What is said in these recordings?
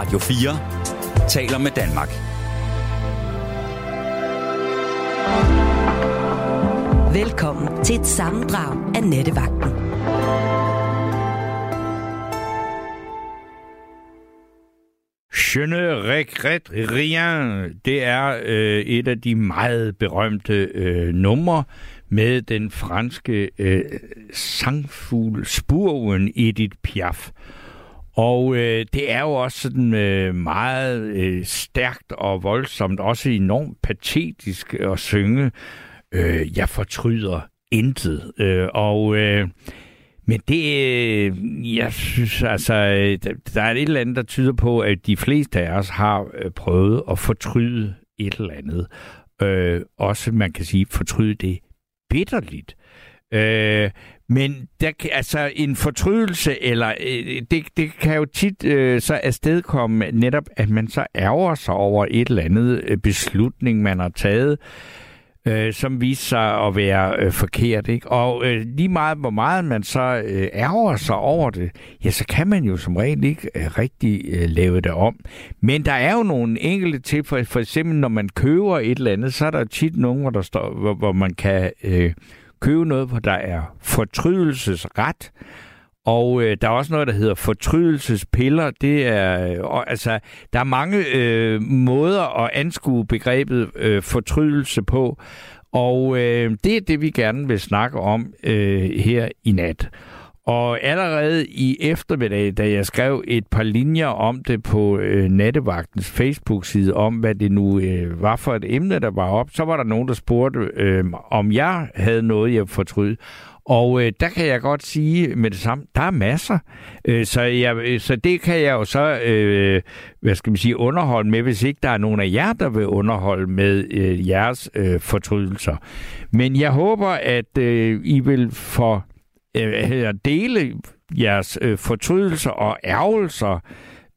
Radio 4 taler med Danmark. Velkommen til et sammendrag af Nettevagten. Je ne regrette rien. Det er øh, et af de meget berømte øh, numre med den franske øh, sangfugl Spurven Edith Piaf. Og øh, det er jo også sådan øh, meget øh, stærkt og voldsomt, også enormt patetisk at synge, øh, jeg fortryder intet. Øh, og øh, men det, øh, jeg synes altså, øh, der er et eller andet, der tyder på, at de fleste af os har øh, prøvet at fortryde et eller andet. Øh, også, man kan sige, fortryde det bitterligt. Øh, men der, altså en fortrydelse, eller øh, det, det kan jo tit øh, så afstedkomme netop, at man så ærger sig over et eller andet øh, beslutning, man har taget, øh, som viser sig at være øh, forkert. Ikke? Og øh, lige meget, hvor meget man så øh, ærger sig over det, ja, så kan man jo som regel ikke øh, rigtig øh, lave det om. Men der er jo nogle enkelte til, for, for eksempel når man køber et eller andet, så er der tit nogen, hvor, der står, hvor, hvor man kan... Øh, købe noget, hvor der er fortrydelsesret. Og øh, der er også noget, der hedder fortrydelsespiller. Det er, øh, altså, der er mange øh, måder at anskue begrebet øh, fortrydelse på. Og øh, det er det, vi gerne vil snakke om øh, her i nat. Og allerede i eftermiddag, da jeg skrev et par linjer om det på øh, Nattevagtens Facebook-side, om hvad det nu øh, var for et emne, der var op, så var der nogen, der spurgte, øh, om jeg havde noget, jeg fortryd. Og øh, der kan jeg godt sige med det samme, der er masser. Øh, så, jeg, øh, så det kan jeg jo så, øh, hvad skal man sige, underholde med, hvis ikke der er nogen af jer, der vil underholde med øh, jeres øh, fortrydelser. Men jeg håber, at øh, I vil for øh, dele jeres øh, fortrydelser og ærgelser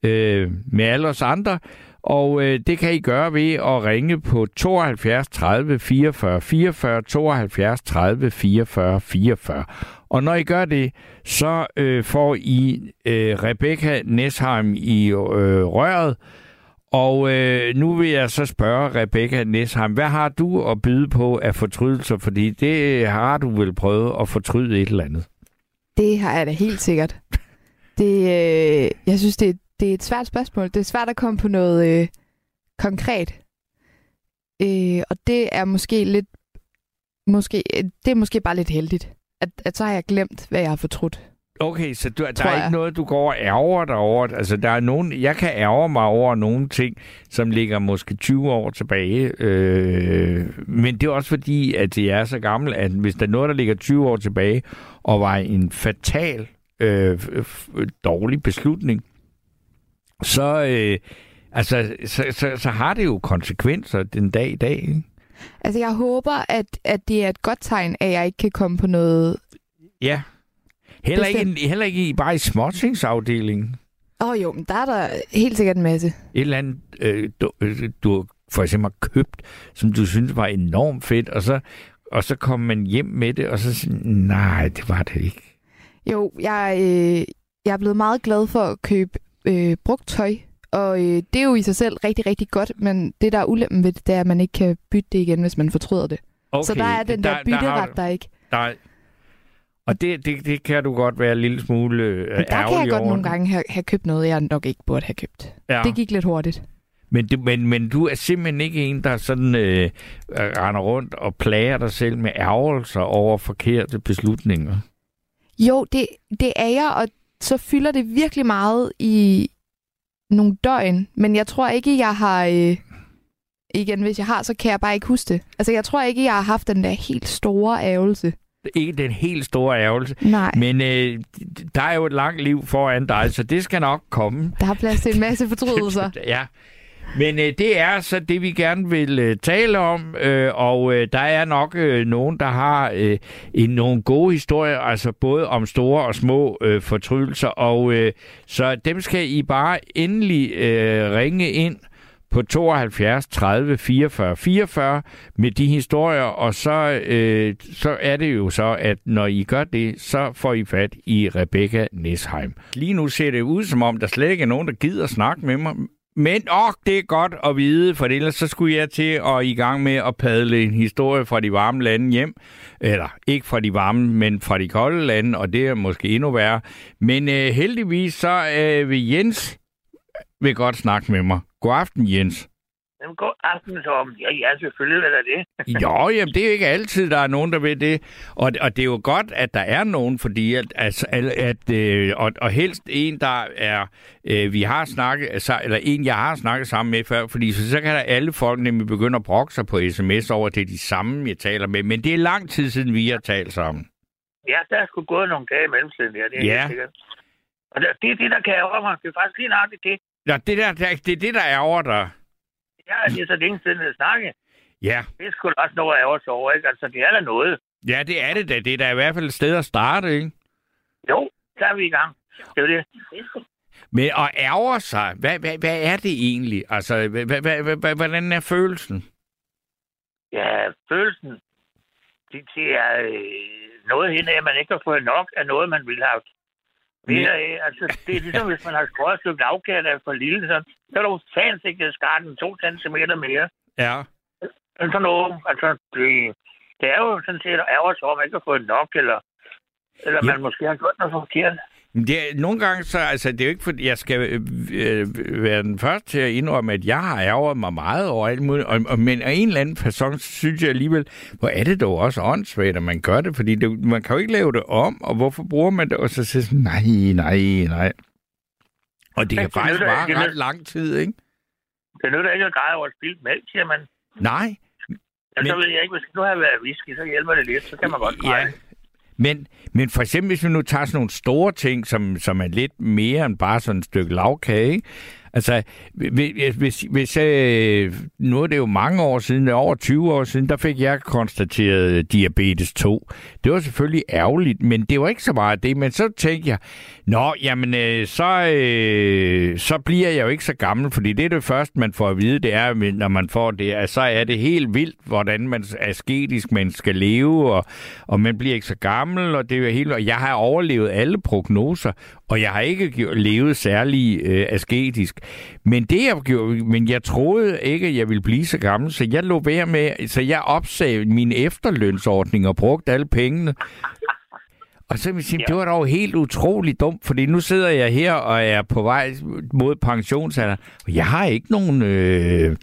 øh, med alle os andre. Og øh, det kan I gøre ved at ringe på 72 30 44 44, 72 30 44 44. Og når I gør det, så øh, får I øh, Rebecca Nesheim i øh, røret. Og øh, nu vil jeg så spørge Rebecca Nesheim, hvad har du at byde på af fortrydelser? Fordi det har du vel prøvet at fortryde et eller andet. Det har jeg da helt sikkert. Det, øh, jeg synes, det, det er et svært spørgsmål. Det er svært at komme på noget øh, konkret. Øh, og det er måske lidt... Måske, det er måske bare lidt heldigt. At, at så har jeg glemt, hvad jeg har fortrudt. Okay, så du, der er ikke noget, du går og ærger dig over. Altså, der er nogen, jeg kan ærge mig over nogle ting, som ligger måske 20 år tilbage. Øh, men det er også fordi, at det er så gammel, at hvis der er noget, der ligger 20 år tilbage, og var en fatal øh, dårlig beslutning, så, øh, altså, så, så, så har det jo konsekvenser den dag i dag. Ikke? Altså, jeg håber, at, at det er et godt tegn, at jeg ikke kan komme på noget... Ja, Heller ikke, heller ikke bare i småtingsafdelingen. Åh oh, jo, men der er der helt sikkert en masse. Et eller andet, øh, du, øh, du for eksempel har købt, som du synes var enormt fedt, og så, og så kommer man hjem med det, og så siger nej, det var det ikke. Jo, jeg, øh, jeg er blevet meget glad for at købe øh, brugt tøj, og øh, det er jo i sig selv rigtig, rigtig godt, men det, der er ulempen ved det, det er, at man ikke kan bytte det igen, hvis man fortryder det. Okay, så der er den der, der bytteret, der, har, der ikke. Der, og det, det, det kan du godt være en lille smule øh, ærgerlig Der kan jeg godt over. nogle gange have, have købt noget, jeg nok ikke burde have købt. Ja. Det gik lidt hurtigt. Men, du, men, men du er simpelthen ikke en, der sådan øh, render rundt og plager dig selv med ærgelser over forkerte beslutninger. Jo, det, det er jeg, og så fylder det virkelig meget i nogle døgn. Men jeg tror ikke, jeg har... Øh, igen, hvis jeg har, så kan jeg bare ikke huske det. Altså, jeg tror ikke, jeg har haft den der helt store ærgelse ikke den helt store ærgelse. Nej. Men øh, der er jo et langt liv foran dig, så det skal nok komme. Der er plads til en masse fortrydelser. ja. Men øh, det er så det, vi gerne vil øh, tale om, øh, og øh, der er nok øh, nogen, der har øh, en, nogle gode historier, altså både om store og små øh, fortrydelser, og øh, så dem skal I bare endelig øh, ringe ind på 72 30 44 44 med de historier, og så, øh, så er det jo så, at når I gør det, så får I fat i Rebecca Nesheim. Lige nu ser det ud som om, der slet ikke er nogen, der gider snakke med mig, men åh, det er godt at vide, for ellers så skulle jeg til at i gang med at padle en historie fra de varme lande hjem. Eller ikke fra de varme, men fra de kolde lande, og det er måske endnu værre. Men øh, heldigvis så øh, vil Jens øh, vil godt snakke med mig. God aften, Jens. Jamen, god aften, Tom. Ja, ja, selvfølgelig vil der det. jo, jamen, det er jo ikke altid, der er nogen, der vil det. Og, og det er jo godt, at der er nogen, fordi at, at, at øh, og, og helst en, der er, øh, vi har snakket, altså, eller en, jeg har snakket sammen med før, fordi så, så kan der alle folk nemlig begynde at brokke sig på sms over, at det er de samme, jeg taler med. Men det er lang tid siden, vi har talt sammen. Ja, der er sgu gået nogle dage i mellemtiden, ja, det er Ja. helt sikkert. Og det, det er det, der kan ærge mig. Det er faktisk lige nøjagtigt det. Nå, det, der, der, det er det, der er over dig. Ja, det er så længe siden at snakke. Ja. Det er sgu da også noget at ærge over, ikke? Altså, det er da noget. ja, det er det da. Det er da i hvert fald et sted at starte, ikke? Jo, så er vi i gang. Det er det. Men at ærge sig, hvad, hvad, hvad er det egentlig? Altså, hvad, hvad, hvad, hvad, hvordan er følelsen? Ja, følelsen, det, det er øh, noget hen af, at man ikke har fået nok af noget, man ville have mere af. Altså, det er ligesom, hvis man har skåret et stykke lavkage, der er for lille, så, så er du fans ikke skart den to centimeter mere. Ja. Sådan noget, altså, det, det er jo sådan set at ærger sig over, at man ikke har fået nok, eller, eller Ja. man måske har gjort noget forkert. Det nogle gange så, altså det er jo ikke fordi, jeg skal øh, øh, være den første til at indrømme, at jeg har ærget mig meget over alt muligt, og, og, men af en eller anden façon, så synes jeg alligevel, hvor er det dog også åndssvagt, at man gør det, fordi det, man kan jo ikke lave det om, og hvorfor bruger man det, og så siger sådan, nej, nej, nej. Og det Men kan det faktisk vare ret lang tid, ikke? Det nytter ikke at græde over et spildt mælk, siger man. Nej, Ja, så Men- ved jeg ikke, hvis det nu har været whisky, så hjælper det lidt, så kan man godt Ja, græde men, men for eksempel, hvis vi nu tager sådan nogle store ting, som, som er lidt mere end bare sådan et stykke lavkage. Altså, hvis, hvis, hvis øh, nu er det jo mange år siden, over 20 år siden, der fik jeg konstateret øh, diabetes 2. Det var selvfølgelig ærgerligt, men det var ikke så meget det. Men så tænkte jeg, nå, jamen, øh, så, øh, så bliver jeg jo ikke så gammel, fordi det er det første, man får at vide, det er, når man får det, at så er det helt vildt, hvordan man asketisk man skal leve, og, og man bliver ikke så gammel, og det er jo helt, og jeg har overlevet alle prognoser, og jeg har ikke levet særlig øh, asketisk. Men det jeg gjorde, men jeg troede ikke, at jeg ville blive så gammel, så jeg lå være med, så jeg opsagde min efterlønsordning og brugte alle pengene. Og så vil jeg sige, Ja. det var dog helt utroligt dumt, fordi nu sidder jeg her og er på vej mod pensionsalder, og jeg har ikke nogen... Øh,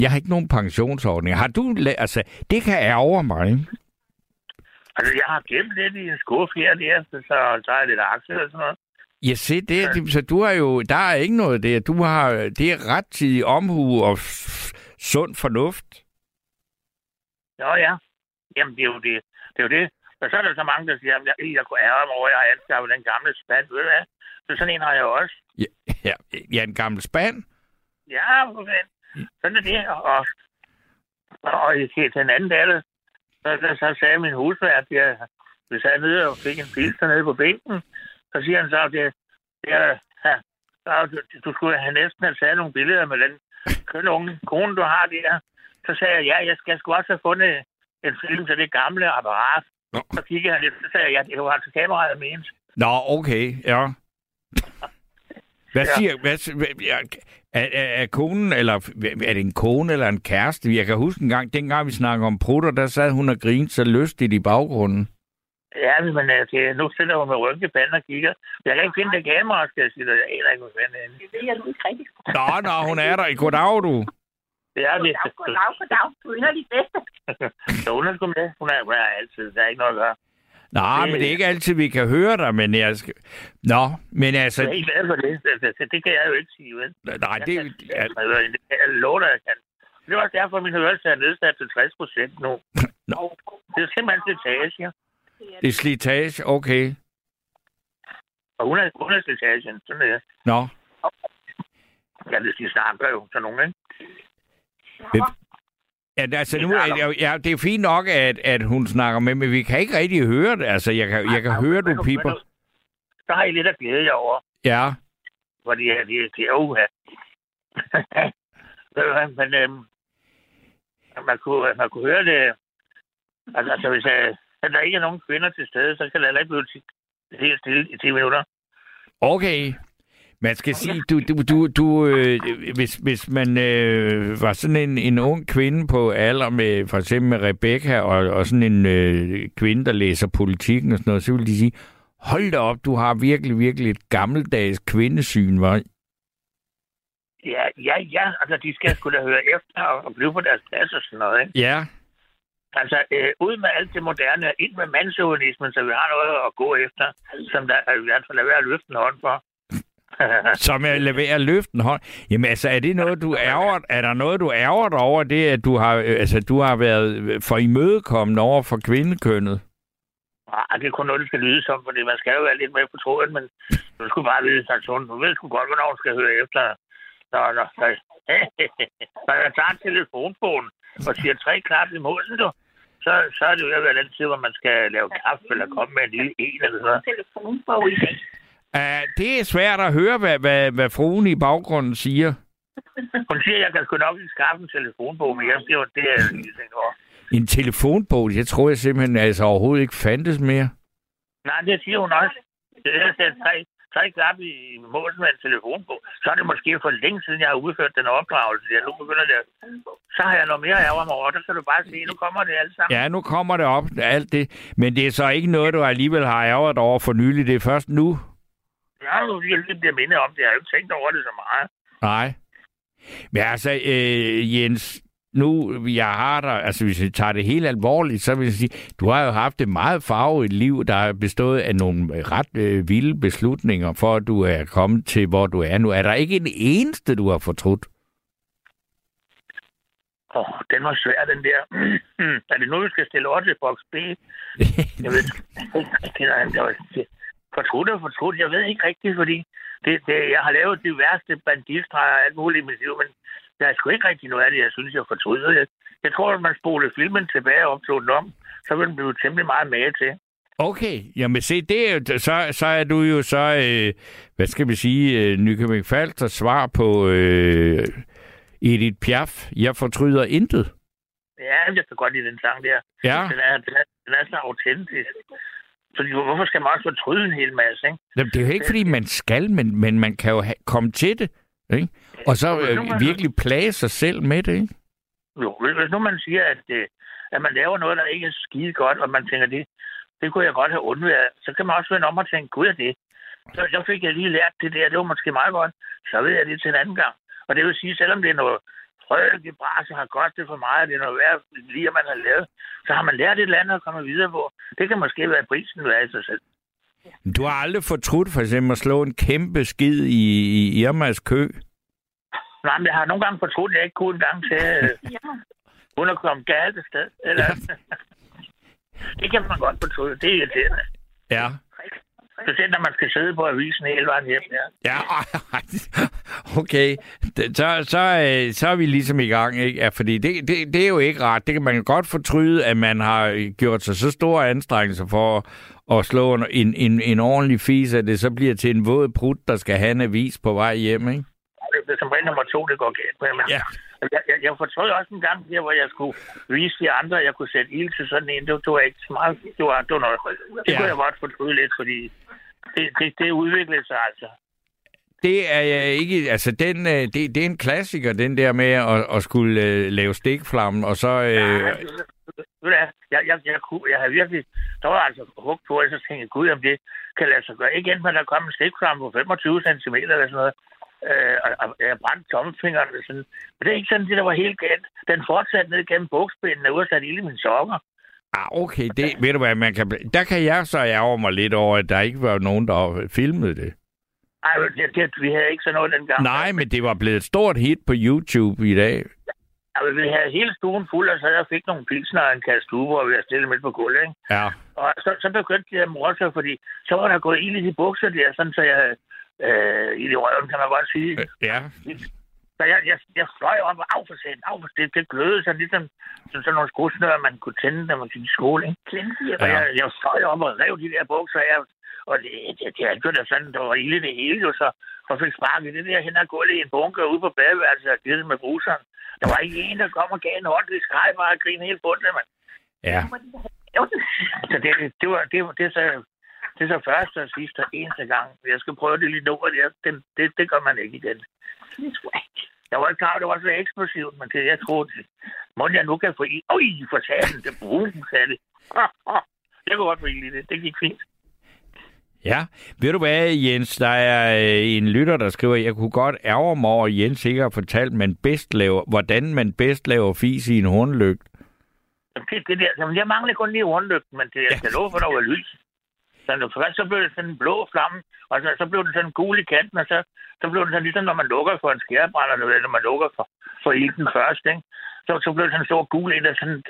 jeg har ikke nogen pensionsordning. Har du... Altså, det kan ærge mig. Altså, jeg har gemt lidt i en skuffe her og der, så, så er lidt aktier og sådan noget. Ja, se, det, det, så du har jo... Der er ikke noget der. Du har... Det er rettidig omhu og sund fornuft. Nå ja, jamen det er jo det. Det er jo det. Og så er der så mange, der siger, at jeg, jeg kunne ære mig over, at jeg har anskaffet den gamle spand. Ved du hvad? Så sådan en har jeg også. Ja, ja, ja en gammel spand. Ja, fanden. Sådan er det. Og, og, og i- til den anden dag, så, så, så sagde min husvært, at vi sad nede og fik en pilster nede på bænken. Så siger han så, at det, det er, ja, du, du skulle have næsten have taget nogle billeder med den kønne unge kone, du har der. Så sagde jeg, ja, jeg skal, jeg skulle også have fundet en film til det gamle apparat. Nå. Så kiggede han lidt, så sagde jeg, ja, det var altså kameraet, jeg mente. Nå, okay, ja. Hvad Ja. siger... Hvad, si- hvad, ja, er, er, er konen, eller er det en kone eller en kæreste? Jeg kan huske en gang, dengang vi snakkede om prutter, der sad hun og grinede så lystigt i baggrunden. Ja, men det, nu sidder hun med rynkepanden og kigger. Jeg kan ikke finde det kamera, skal jeg sige. Jeg aner ikke, hvor fanden det er. Det ved jeg nu ikke rigtigt. Nå, nå, hun er der. Goddag, du. Ja, det Goddag, goddag, goddag. Du er en af de bedste. Så hun er sgu med. Hun er, hun er altid. Der er ikke noget at gøre. Nej, Det- men det er ikke altid, vi kan høre dig, men jeg skal... Nå, men Jeg er altså... helt glad for det. Det, det, det kan jeg jo ikke sige, vel? Nej, det... Jeg kan, jeg, det kan jeg love dig, jeg kan. Det er også derfor, at min hørelse er nedsat til 60 procent nu. Nå. Det er simpelthen slitage, ja. Det er slitage, okay. Og hun er, hun er slitagen. Sådan er det. Nå, Ja, det de snakker jo sådan nogen, ikke? Ja, altså nu, er- ja, det er fint nok, at, at hun snakker med, men vi kan ikke rigtig høre det. Altså, jeg kan, jeg kan Ej, høre, du piper. Så har I lidt at glæde jer over. Ja, Fordi ja, det, det er. Ja. Hvad, men øhm, man, kunne, man kunne høre det... Altså, altså hvis øh, at der ikke er nogen kvinder til stede, så kan der ikke blive helt stille i 10 minutter. Okay. Man skal sige, du, du, du, du øh, hvis, hvis man øh, var sådan en, en ung kvinde på alder med for eksempel med Rebecca og, og sådan en øh, kvinde, der læser politikken og sådan noget, så vil de sige, hold da op, du har virkelig, virkelig et gammeldags kvindesyn, var. Ja, ja, ja. Altså, de skal sgu da høre efter og, og blive på deres plads og sådan noget, ikke? Ja, Altså, øh, ud med alt det moderne, ind med mandsjovinismen, så vi har noget at gå efter, som der er i hvert fald er værd at løfte en hånd for. som jeg leverer løften hånd. Jamen altså, er det noget, du ærger, er der noget, du ærger dig over det, at du har, øh, altså, du har været for imødekommende over for kvindekønnet? Ah, det er kun noget, det skal lyde som, fordi man skal jo være lidt med på tråden, men du skulle bare vide, at du ved sgu godt, hvornår hun skal høre efter. Nå, nå, så, når jeg tager en telefonbogen og siger tre klart i målen, du, så, så er det jo ved den tid, hvor man skal lave kaffe eller komme med en lille en eller sådan noget. telefonbog i dag. Uh, det er svært at høre, hvad, hvad, hvad fruen i baggrunden siger. Hun siger, at jeg kan sgu nok ikke skaffe en telefonbog, men jeg siger, at det er jeg over. En telefonbog, jeg tror jeg simpelthen altså overhovedet ikke fandtes mere. Nej, det siger hun også. Det er at tre, tre klap i mål med en telefonbog. Så er det måske for længe siden, jeg har udført den opdragelse. Jeg nu begynder det. Så har jeg noget mere ærger mig over. Der kan du bare se, nu kommer det alt sammen. Ja, nu kommer det op, alt det. Men det er så ikke noget, du alligevel har ærget over for nylig. Det er først nu. Har jo lige bliver mindet om det. Jeg har jo ikke tænkt over det så meget. Nej. Men altså, øh, Jens, nu jeg har dig, altså hvis vi tager det helt alvorligt, så vil jeg sige, du har jo haft et meget farvet liv, der er bestået af nogle ret øh, vilde beslutninger, for at du er kommet til, hvor du er nu. Er der ikke en eneste, du har fortrudt? Åh, oh, den var svær, den der. er det nu, vi skal stille over til box B? Jeg ved ikke. Det var fortrudt og fortrudt. Jeg ved ikke rigtigt, fordi det, det, jeg har lavet de værste banditstreger og alt muligt i mit liv, men der er sgu ikke rigtig noget af det, jeg synes, jeg fortryder. Jeg, jeg tror, at man spoler filmen tilbage og optog den om, så vil den blive temmelig meget med til. Okay, jamen se, det er så, så er du jo så, øh, hvad skal vi sige, øh, Nykøbing Falster svar på øh, Edith Piaf. Jeg fortryder intet. Ja, jeg kan godt lide den sang der. Ja, Den er, den er, den er så autentisk. Fordi hvorfor skal man også fortryde en hel masse, ikke? Jamen, det er jo ikke, fordi man skal, men, men man kan jo ha- komme til det, ikke? Og så øh, virkelig plage sig selv med det, ikke? Jo, hvis nu man siger, at, øh, at man laver noget, der ikke er skide godt, og man tænker, det, det kunne jeg godt have undværet, så kan man også vende om og tænke, gud er det. Så, så fik jeg lige lært det der, det var måske meget godt, så ved jeg det til en anden gang. Og det vil sige, selvom det er noget frøligt bras, og har kostet for meget, det er noget værd, lige man har lavet, så har man lært et eller andet at komme videre på. Det kan måske være prisen værd i sig selv. Du har aldrig fortrudt for eksempel at slå en kæmpe skid i, i Irmas kø. Nej, men jeg har nogle gange fortrudt, at jeg ikke kunne en gang til, øh, Ja. uden at komme galt af sted. Eller, det kan man godt fortryde. Det er irriterende. Ja. Specielt når man skal sidde på avisen hele vejen hjem. Ja. Ja, okay. Så, så, øh, så er vi ligesom i gang, ikke? Ja, fordi det, det, det er jo ikke ret. Det kan man godt fortryde, at man har gjort sig så store anstrengelser for at slå en, en, en, en ordentlig fis, at det så bliver til en våd prut, der skal have en avis på vej hjem, ikke? Det som regel nummer to, det går galt. Men Ja. jeg, jeg, jeg fortrød også en gang der, hvor jeg skulle vise de andre, at jeg kunne sætte ild til sådan en. Det, det var ikke så meget. Det var, det var noget. Det Ja. kunne jeg godt fortryde lidt, fordi det, det, det udviklede sig altså. Det er jeg ikke... Altså, den, øh, det, det er en klassiker, den der med at, at skulle øh, lave stikflammen, og så... Øh, Ja, hvad, jeg, jeg, jeg, kunne, jeg havde virkelig, der var altså hug på, og så tænkte jeg, gud, om det kan lade sig gøre. Ikke end, men der kom en stikflamme på 25 cm eller sådan noget, øh, og, jeg brændte tommelfingeren og sådan. Men det er ikke sådan, det der var helt galt. Den fortsatte ned gennem bugspænden og satte ild i mine sokker. ah, okay, det, ved du hvad, man kan, der kan jeg så ærge mig lidt over, at der ikke var nogen, der filmede det. Ej, det, det, vi havde ikke sådan noget dengang. Nej, men det var blevet et stort hit på YouTube i dag. Altså, vi havde hele stuen fuld, og så jeg fik nogle pilsner og en kasse stuber, og vi havde stillet midt på gulvet, ikke? Ja. Og så, så begyndte det at morse, fordi så var der gået ild i de bukser der, sådan så jeg øh, i de røven, kan man godt sige. Øh, Ja. Så jeg, jeg, jeg fløj op og af for sent, af for sent. Det glødede så ligesom som sådan nogle skruesnøre, man kunne tænde, når man gik i skole. Ikke? Klinsier. Og Ja. jeg, jeg fløj op og rev de der bukser af, og det, det, det, det, det sådan, der var ilde det hele, jo, så og fik sparket det der hen og gulvet i en bunker ude på badeværelset og givet det med bruseren. Der var ikke en, der kom og gav en ordentlig skreg, bare og grine helt bundet, mand. Ja. Så det, det, var, det, var, det, så, det er så første og sidste og eneste gang. Jeg skal prøve det lidt over. Det, det, det, det gør man ikke igen. Jeg var ikke klar, det var så eksplosivt, men det, jeg troede, må jeg nu kan få i. Øj, for satan, det brugen, sagde det. Jeg kunne godt få i det. Det gik fint. Ja, ved du hvad, Jens, der er øh, en lytter, der skriver, jeg kunne godt ærge mig over, at Jens ikke har fortalt, man bedst laver, hvordan man bedst laver fis i en hornlygt. Det, det der, jamen, jeg mangler kun lige hornlygten, men det, jeg skal love for, der var lys. Så, først så blev det sådan en blå flamme, og så, så blev den sådan gul i kanten, og så, så blev den sådan ligesom, når man lukker for en skærebrænder, eller når man lukker for, for ilden først, ikke? Så, så blev det sådan en stor gul ind, og, sådan,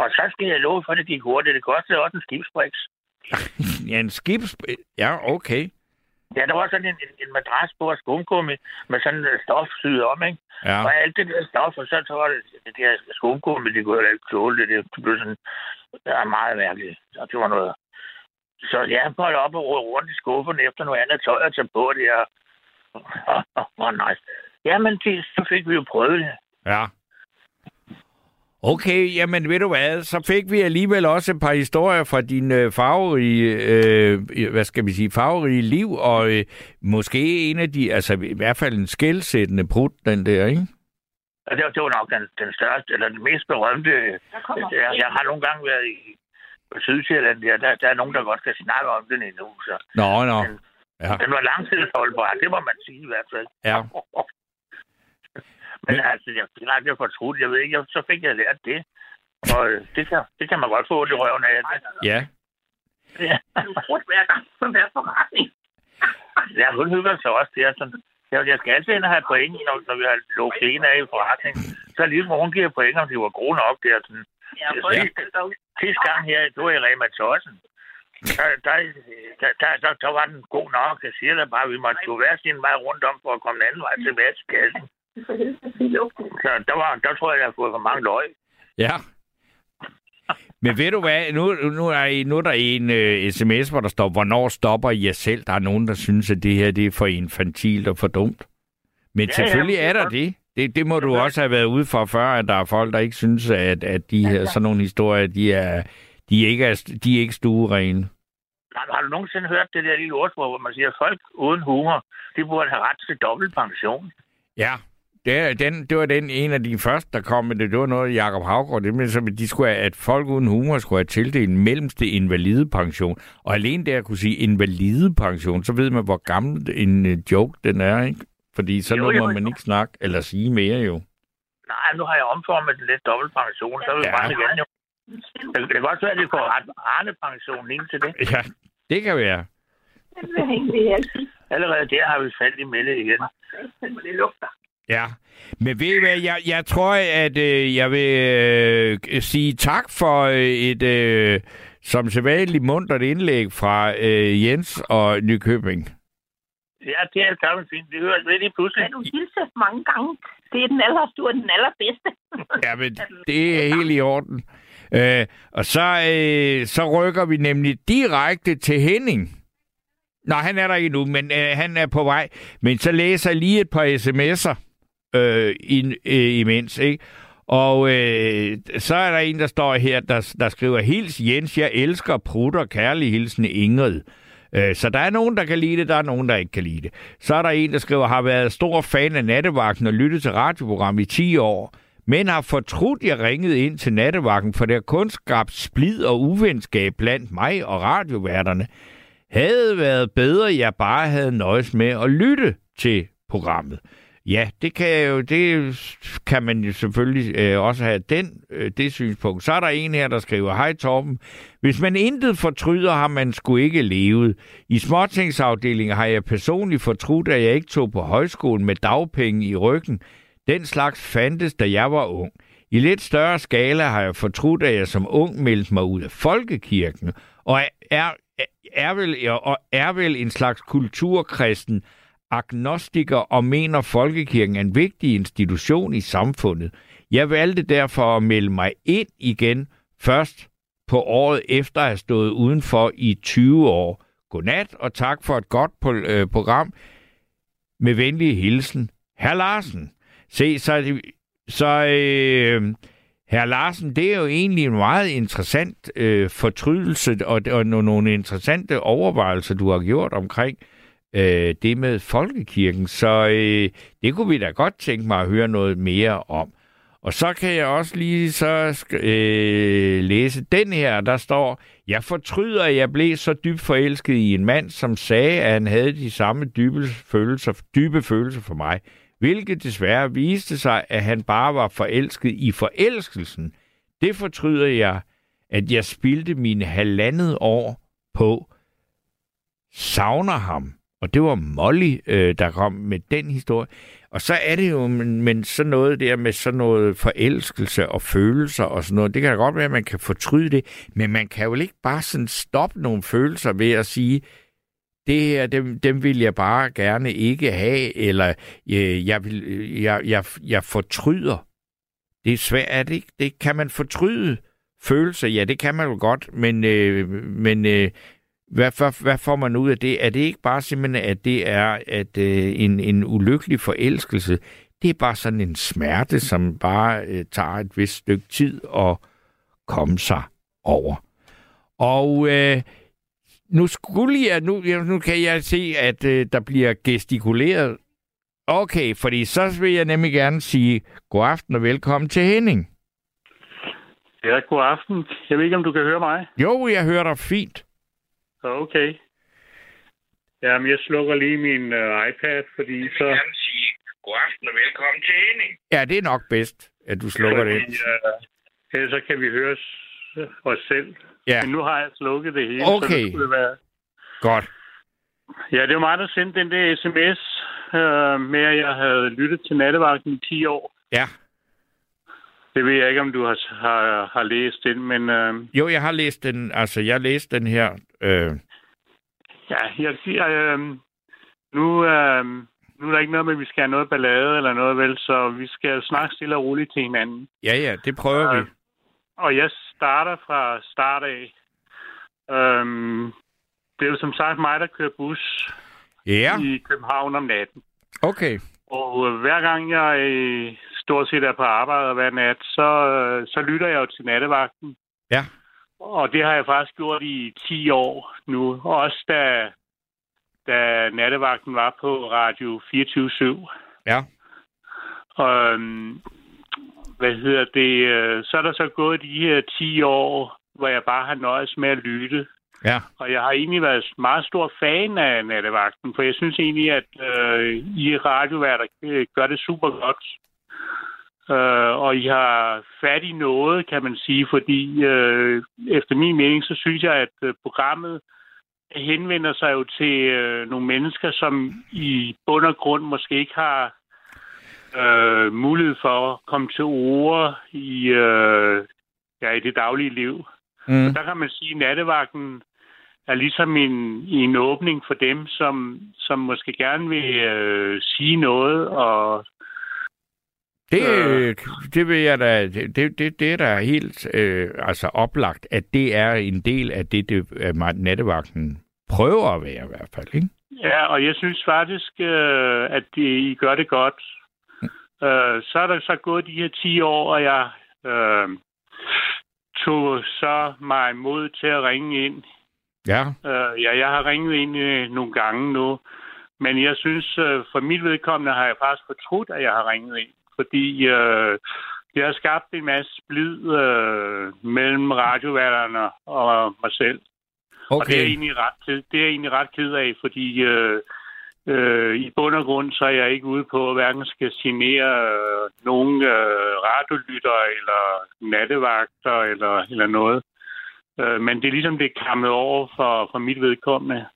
og så skal jeg love for, at det gik hurtigt. Det kostede også en skibsbriks. ja, en skibs... Ja, okay. Ja, der var sådan en, en, en madras på skumgummi med sådan en stof syet om, ikke? Ja. Og alt det der stof, og så, så var det, det der skumgummi, det kunne jeg ikke tåle det. Det blev sådan, det var meget mærkeligt. Så det var noget... Så jeg måtte op og rode rundt i skuffen efter noget andet tøj at tage på det, og... Åh, oh, oh, nice. Jamen, det, så fik vi jo prøvet det. Ja. Okay, jamen ved du hvad, så fik vi alligevel også et par historier fra din øh, farverige, øh, hvad skal vi sige, farverige liv, og øh, måske en af de, altså i hvert fald en skældsættende brud, den der, ikke? Og det, var- det var nok den, den største, eller den mest berømte. Jeg, jeg har nogle gange været i Sydsjælland, der, der, der er nogen, der godt kan snakke om den endnu. Så Nå, nå. Den- Ja, den var langtidsholdbar, det må man sige i hvert fald. ja. Men altså, jeg fik aldrig fortrudt. Jeg ved ikke, jeg, så fik jeg lært det. Og øh, det kan, det kan man godt få i røven af. ja. Ja. Du bruger hver gang på hver forretning. Ja, hun hygger sig også. Det er sådan, jeg, jeg skal altid ind og have point, når, når vi har lukket en af i forretning. Så lige hun giver point, om de var gode nok der. Sådan. Ja, Ja. for det Sidste gang her, du er i Rema Tossen. Der, der, der, der, der, der, var den god nok. Jeg siger da bare, at vi måtte gå hver sin vej rundt om for at komme den anden vej tilbage til kassen. Så der, var, der tror jeg, jeg har fået for mange løg. Ja. Men ved du hvad, nu, nu, er, I- nu er der en øh, sms, hvor der står, hvornår stopper I jer selv? Der er nogen, der synes, at det her det er for infantilt og for dumt. Men Ja, selvfølgelig ja, er der det. Det. Det må du også have været ude for før, at der er folk, der ikke synes, at, at de her, sådan nogle historier, de er, de ikke er, de er ikke stuerene. Har, har du nogensinde hørt det der lille ordsprog, hvor man siger, at folk uden humor, de burde have ret til dobbelt pension? Ja, det, er- den, det var den en af de første, der kom med det. Det var noget, Jakob Havgaard, det med, som de skulle have, at folk uden humor skulle have tildelt en mellemste invalidepension. Og alene der at kunne sige invalidepension, så ved man, hvor gammel en øh, joke den er, ikke? Fordi så Jo, nu jo, må jo. man ikke snakke eller sige mere jo. Nej, nu har jeg omformet det lidt dobbelt pension, så er vi Ja. bare igen jo. Det, det kan godt være, at de får Arne-pension ind til det. Ja, det kan være. Den vil det. Allerede der har vi faldt i melde igen. Men det lugter. Ja, men ved I hvad, jeg, jeg tror, at øh, jeg vil øh, sige tak for øh, et øh, som sædvanligt muntert indlæg fra øh, Jens og Nykøbing. Ja, det er gammelt fint. Det høres lidt i pludselig. Kan du hilse mange gange? Det er den aller, du er den allerbedste. Ja, men det er helt i orden. Øh, og så, øh, så rykker vi nemlig direkte til Henning. Nå, han er der ikke nu, men øh, han er på vej. Men så læser jeg lige et par sms'er øh, in, øh, imens, ikke? Og øh, så er der en, der står her, der, der skriver, Hils Jens, jeg elsker prutter, kærlig hilsen Ingrid. Øh, Øh, så der er nogen, der kan lide det, der er nogen, der ikke kan lide det. Så er der en, der skriver, har været stor fan af nattevagten og lyttet til radioprogram i 10 år, men har fortrudt, jeg ringede ind til nattevagten, for det har kun skabt splid og uvenskab blandt mig og radioværterne. Havde været bedre, jeg bare havde nøjes med at lytte til programmet. Ja, det kan jo, det kan man jo selvfølgelig øh, også have den, øh, det synspunkt. Så er der en her, der skriver, Hej Torben, hvis man intet fortryder, har man sgu ikke levet. I småtingsafdelingen har jeg personligt fortrudt, at jeg ikke tog på højskolen med dagpenge i ryggen. Den slags fandtes, da jeg var ung. I lidt større skala har jeg fortrudt, at jeg som ung meldte mig ud af folkekirken, og er, er, vel, og er vel en slags kulturkristen agnostiker og mener, folkekirken er en vigtig institution i samfundet. Jeg valgte derfor at melde mig ind igen først på året efter at have stået udenfor i 20 år. godnat, og tak for et godt øh, program. Med venlig hilsen, herr Larsen. Se, så, så øh, herr Larsen, det er jo egentlig en meget interessant øh, fortrydelse, og, og nogle interessante overvejelser, du har gjort omkring øh, Øh, det med folkekirken. Så øh, det kunne vi da godt tænke mig at høre noget mere om. Og så kan jeg også lige så øh, læse den her, der står, jeg fortryder, at jeg blev så dybt forelsket i en mand, som sagde, at han havde de samme dybe følelser, dybe følelser for mig, hvilket desværre viste sig, at han bare var forelsket i forelskelsen. Det fortryder jeg, at jeg spildte mine halvandet år på. Savner ham. Og det var Molly, øh, der kom med den historie. Og så er det jo, men, men sådan noget der med sådan noget forelskelse og følelser og sådan noget, det kan da godt være, at man kan fortryde det, men man kan jo ikke bare sådan stoppe nogle følelser ved at sige, det her, dem, dem vil jeg bare gerne ikke have, eller øh, jeg, vil, jeg, jeg, jeg fortryder. Det er svært, er det ikke? Det, kan man fortryde følelser? Ja, det kan man jo godt, men, øh, men øh, hvad, hvad, hvad får man ud af det? Er det ikke bare simpelthen, at det er at, øh, en, en ulykkelig forelskelse? Det er bare sådan en smerte, som bare øh, tager et vist stykke tid at komme sig over. Og øh, nu skulle jeg, nu, nu kan jeg se, at øh, der bliver gestikuleret. Okay, fordi så vil jeg nemlig gerne sige god aften og velkommen til Henning. Ja, god aften. Jeg ved ikke, om du kan høre mig. Jo, jeg hører dig fint. Okay. Jamen, jeg slukker lige min uh, iPad, fordi så... Jeg vil gerne sige god aften og velkommen til Henning. Ja, det er nok bedst, at du slukker fordi, det. Uh, ellers så kan vi høre os selv. Ja. Men nu har jeg slukket det hele, Okay. så det skulle være... Godt. Ja, det var mig, der sendte den der sms uh, med, at jeg havde lyttet til nattevagten i 10 år. Ja. Det ved jeg ikke, om du har, har, har læst den, men... Uh, Jo, jeg har læst den, altså jeg læste den her. Øh, Ja, jeg siger, øh, nu, øh, nu er der ikke noget med, at vi skal have noget ballade eller noget vel, så vi skal snakke stille og roligt til hinanden. ja, ja, det prøver Øh, vi. Og jeg starter fra start af. Øhm, det er jo som sagt mig, der kører bus Ja, i København om natten. okay. Og øh, hver gang jeg øh, stort set er på arbejde hver nat, så, øh, så lytter jeg jo til nattevagten. Ja. Og det har jeg faktisk gjort i 10 år nu. Også da, da nattevagten var på Radio 24 Ja. Øhm, hvad hedder det? øh, Så er der så gået de her 10 år, hvor jeg bare har nøjes med at lytte. Ja. Og jeg har egentlig været meget stor fan af nattevagten, for jeg synes egentlig, at øh, I radioværter øh, gør det super godt. Øh, og I har fat i noget, kan man sige, fordi øh, efter min mening, så synes jeg, at øh, programmet henvender sig jo til øh, nogle mennesker, som i bund og grund måske ikke har øh, mulighed for at komme til ord i, øh, ja, i det daglige liv. Mm. Og der kan man sige, at nattevagten er ligesom en, en åbning for dem, som, som måske gerne vil øh, sige noget. Og Det, øh, det vil jeg da, det, det, det er da helt øh, altså oplagt, at det er en del af det, det at nattevagten prøver at være i hvert fald, ikke? ja, og jeg synes faktisk, øh, at de, I gør det godt. Øh, så er der så gået de her 10 år, og jeg øh, tog så mig mod til at ringe ind Ja, Øh, ja, jeg har ringet ind øh, nogle gange nu, men jeg synes, øh, for mit vedkommende har jeg faktisk fortrudt, at jeg har ringet ind, fordi øh, det har skabt en masse splid øh, mellem radioværterne og mig selv. Og det er, okay. egentlig ret, det er jeg egentlig ret ked af, fordi øh, øh, i bund og grund, så er jeg ikke ude på, at hverken skal genere øh, nogen øh, radiolytter eller nattevagter eller, eller noget. Øh, men det er ligesom, det er kammet over for, for mit vedkommende.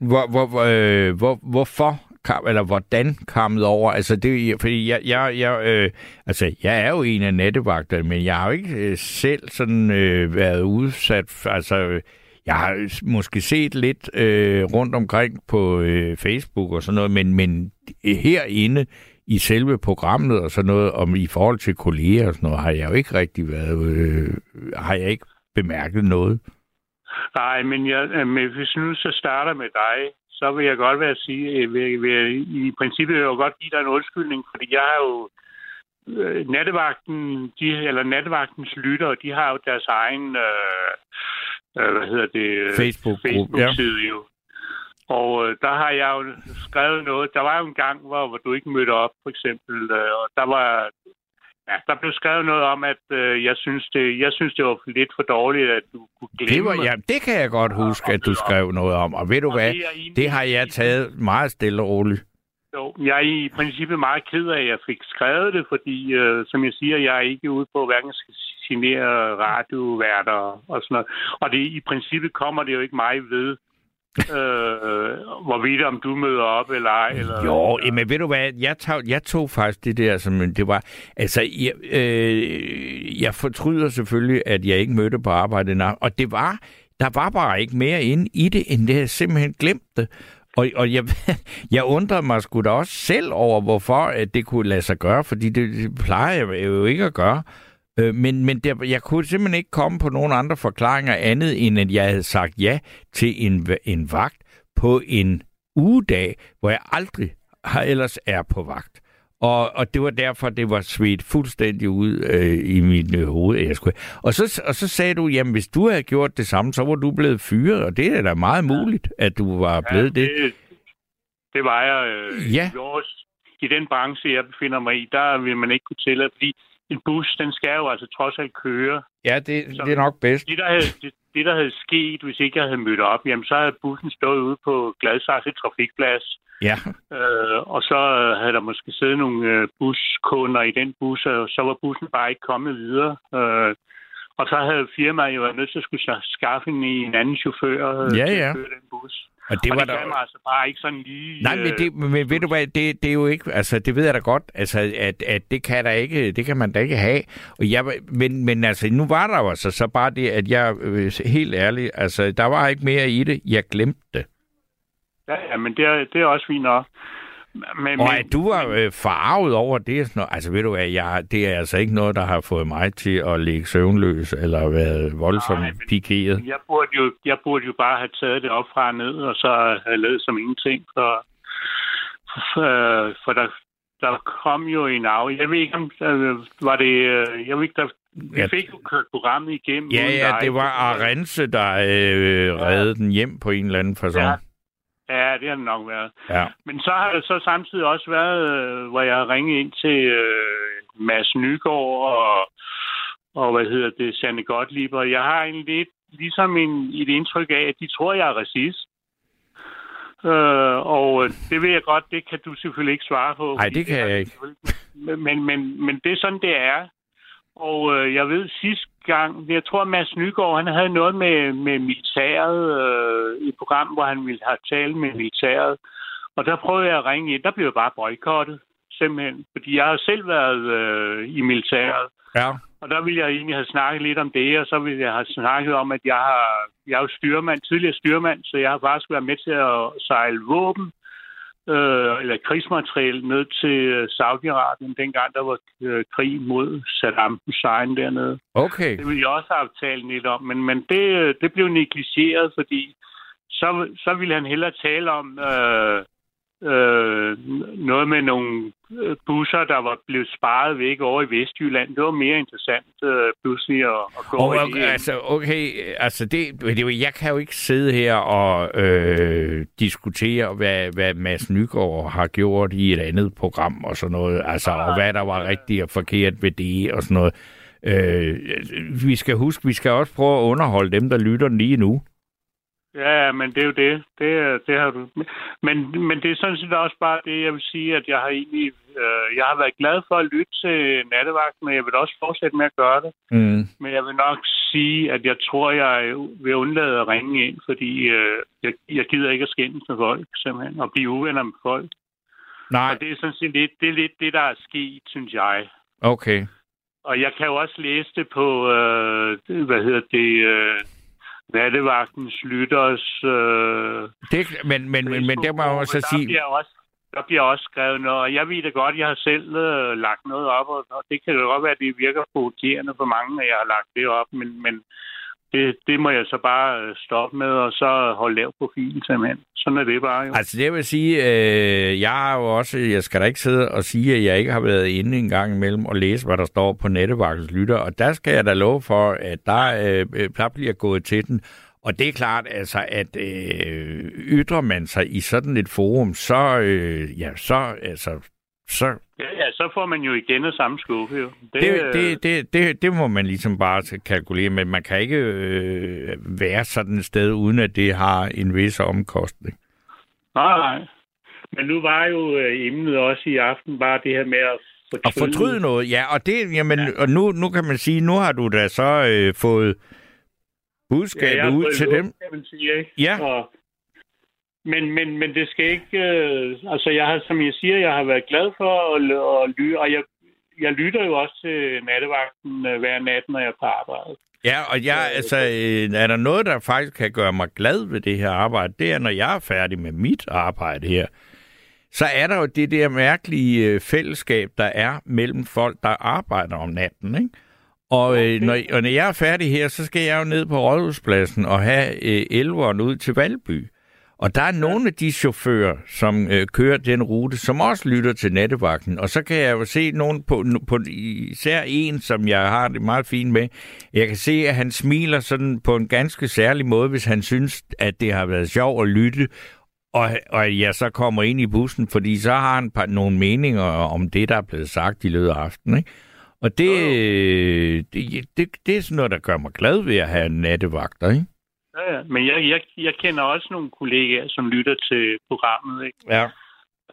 Hvor, hvor, hvor, øh, hvor, hvorfor kam, eller hvordan kammet over? Altså, det, fordi jeg, jeg, jeg, øh, altså, jeg er jo en af nattevagterne, men jeg har jo ikke øh, selv sådan øh, været udsat. Altså, øh, jeg har måske set lidt øh, rundt omkring på øh, Facebook og sådan noget, men, men herinde i selve programmet og sådan noget, om i forhold til kolleger og sådan noget, har jeg jo ikke rigtig været, øh, har jeg ikke bemærket noget. Nej, men, jeg, øh, men hvis nu så starter med dig, så vil jeg godt være at sige, øh, vil, vil, i princippet vil jeg jo godt give dig en undskyldning, fordi jeg har jo øh, nattevagten, de, eller nattevagtens lyttere, de har jo deres egen, øh, øh, hvad hedder det? øh, Facebook-gruppe, ja. Facebook-side jo. Og øh, der har jeg jo skrevet noget. Der var jo en gang, hvor, hvor du ikke mødte op, for eksempel. Øh, og der var... Ja, der blev skrevet noget om, at øh, jeg, synes det, jeg synes, det var lidt for dårligt, at du kunne glemme... Det, var, ja, det kan jeg godt huske, at du skrev noget om. Og ved du Og hvad, det det har jeg taget meget stille og roligt. Jo, jeg er i princippet meget ked af, at jeg fik skrevet det, fordi, øh, som jeg siger, jeg er ikke ude på, hverken genere radioværter og sådan noget. Og det, i princippet kommer det jo ikke mig ved, Øh, øh, hvorvidt om du møder op eller ej. Eller, Jo, men ved du hvad, jeg tog, jeg tog faktisk det der, som det var, altså, jeg, øh, jeg fortryder selvfølgelig, at jeg ikke mødte på arbejde, og det var, der var bare ikke mere inde i det, end det, jeg simpelthen glemte. Og, og jeg, jeg undrede mig sgu da også selv over, hvorfor at det kunne lade sig gøre, fordi det, det plejer jeg jo ikke at gøre. Øh, Men, men der, jeg kunne simpelthen ikke komme på nogen andre forklaringer andet, end at jeg havde sagt ja til en, en vagt på en ugedag, hvor jeg aldrig har ellers er på vagt. Og, og det var derfor, det var svedt fuldstændig ud øh, i mit øh, hoved. Jeg skulle. Og, så, og så sagde du, jamen hvis du havde gjort det samme, så var du blevet fyret, og det er da meget muligt, at du var blevet det. det. Det var jeg. Øh, Ja. i, vores, I den branche, jeg befinder mig i, der vil man ikke kunne tillade, fordi en bus, den skal jo altså trods alt køre. Ja, det, det er nok bedst. Det der, havde, det, det, der havde sket, hvis ikke jeg havde mødt op, jamen så havde bussen stået ude på Gladsaxe trafikplads. Ja, Øh, og så havde der måske siddet nogle øh, buskunder i den bus, og så var bussen bare ikke kommet videre. Øh, og så havde firmaet jo været nødt til at skulle så skaffe en, en anden chauffør øh, Ja, til ja. at køre den bus. Og det og var det der... kan man altså bare ikke sådan lige... Nej, men, det, men ved du hvad, det, det er jo ikke, altså det ved jeg da godt, altså at, at det kan der ikke, det kan man da ikke have. Og jeg, men, men altså nu var der jo altså så bare det, at jeg, øh, helt ærligt, altså der var ikke mere i det, jeg glemte det. Ja, ja, men det er, det er også fint nok. Men, Og at du var øh, farvet over det, sådan noget, altså ved du hvad, jeg, det er altså ikke noget, der har fået mig til at ligge søvnløs, eller været voldsomt Nej, pikeret. Jeg burde, jo, jeg burde jo bare have taget det op fra og ned, og så have lavet som ingenting. For, for, for der, der kom jo en af. Jeg ved ikke, om øh, var det... øh, Jeg ved ikke, der, vi Ja. fik jo kørt programmet igennem. Ja, ja, dig. det var Arense, der øh, reddede den hjem på en eller anden façon. Ja. Ja, det har det nok været. Ja. Men så har det så samtidig også været, øh, hvor jeg har ringet ind til øh, Mads Nygaard og, og hvad hedder det, Sanne Gottlieb, og jeg har egentlig lidt ligesom en, et indtryk af, at de tror, jeg er racist. Øh, og øh, det ved jeg godt, det kan du selvfølgelig ikke svare på. Nej, det kan jeg ikke. Men, men, men det er sådan, det er. Og øh, jeg ved sidste gang, jeg tror, Mads Nygaard, han havde noget med, med militæret, øh, et program, hvor han ville have talt med militæret. Og der prøvede jeg at ringe ind. Der blev jeg bare boykottet, simpelthen. Fordi jeg har selv været øh, i militæret. Ja. Og der ville jeg egentlig have snakket lidt om det, og så ville jeg have snakket om, at jeg har, jeg er jo styrmand, tidligere styrmand, så jeg har faktisk været med til at sejle våben, øh, eller krigsmateriel ned til øh, Saudi-Arabien, dengang der var øh, krig mod Saddam Hussein dernede. Okay. Det ville jeg også have talt lidt om, men, men det, øh, det blev negligeret, fordi så, så ville han hellere tale om øh, øh, noget med nogle øh, busser, der var blevet sparet væk over i Vestjylland. Det var mere interessant øh, pludselig at, at gå Og, over og, i altså, okay, altså det, det, jeg kan jo ikke sidde her og øh, diskutere, hvad, hvad Mads Nygaard har gjort i et andet program og sådan noget, altså, og hvad der var rigtigt og forkert ved det og sådan noget. Øh, vi skal huske, vi skal også prøve at underholde dem, der lytter lige nu. Ja, men det er jo det. Det, det har du. Men, men det er sådan set også bare det, jeg vil sige, at jeg har egentlig, øh, jeg har været glad for at lytte til nattevagten, men jeg vil også fortsætte med at gøre det. Mm. Men jeg vil nok sige, at jeg tror, jeg vil undlade at ringe ind, fordi øh, jeg, jeg gider ikke at skændes med folk, simpelthen, og blive uvenner med folk. Nej, Og det er sådan set lidt det, er lidt det der er sket, synes jeg. okay. Og jeg kan jo også læse det på, øh, hvad hedder det, øh, nattevagtens lytters øh, Det, men, men, men, men der må jeg også der sige, Bliver også, der bliver også skrevet noget, og jeg ved det godt, jeg har selv øh, lagt noget op, og, og det kan jo godt være, at det virker provokerende for mange, at jeg har lagt det op, men, men, det, det må jeg så bare øh, stoppe med, og så holde lav profil simpelthen. Sådan er det bare jo. Altså det vil sige, øh, jeg har jo også, jeg skal da ikke sidde og sige, at jeg ikke har været inde en gang imellem og læse, hvad der står på Nettebakkens lytter, og der skal jeg da love for, at der, øh, øh der bliver gået til den. Og det er klart, altså, at øh, ytrer man sig i sådan et forum, så, øh, ja, så, altså, så Ja, ja, så får man jo igen af samme skuffe jo. det, det, det, det, det må man ligesom bare kalkulere, men man kan ikke øh, være sådan et sted, uden at det har en vis omkostning. Nej, nej. Men nu var jo øh, emnet også i aften bare det her med at fortryde. Og fortryde noget, ja, og det, jamen, ja. og nu, nu kan man sige, nu har du da så øh, fået budskabet har ud til dem. Kan man sige, ikke? Ja. Og, men, men, men det skal ikke... Øh, altså, jeg har, som jeg siger, jeg har været glad for at, at lytte, og jeg, jeg lytter jo også til nattevagten øh, hver nat, når jeg er på arbejde. Ja, og jeg, altså, øh, er der noget, der faktisk kan gøre mig glad ved det her arbejde, det er, når jeg er færdig med mit arbejde her, så er der jo det der mærkelige øh, fællesskab, der er mellem folk, der arbejder om natten, ikke? Og, øh, når, og når jeg er færdig her, så skal jeg jo ned på Rådhuspladsen og have øh, elveren ud til Valby. Og der er nogle af de chauffører, som øh, kører den rute, som også lytter til nattevagten. Og så kan jeg jo se nogen på, på især en, som jeg har det meget fint med. Jeg kan se, at han smiler sådan på en ganske særlig måde, hvis han synes, at det har været sjovt at lytte. Og, og jeg så kommer ind i bussen, fordi så har han par, nogle meninger om det, der er blevet sagt i løbet af aftenen. Ikke? Og det, det, det, det er sådan noget, der gør mig glad ved at have nattevagter, ikke? Ja, ja. Men jeg, jeg, jeg kender også nogle kollegaer, som lytter til programmet, ikke? Ja.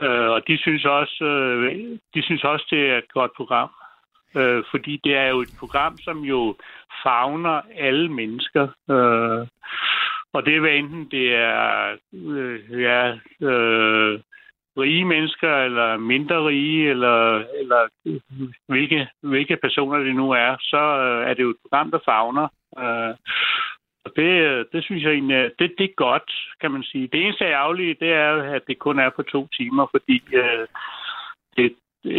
Øh, og de synes også, øh, de synes også, det er et godt program. Øh, fordi det er jo et program, som jo fagner alle mennesker. Øh, og det er hvad enten det er øh, ja, øh, rige mennesker, eller mindre rige, eller, eller hvilke, hvilke personer det nu er, så øh, er det jo et program, der fagner. Øh, og det, det synes jeg egentlig, det, det er godt, kan man sige. Det eneste ærgerlige, det er, at det kun er på to timer, fordi øh, det,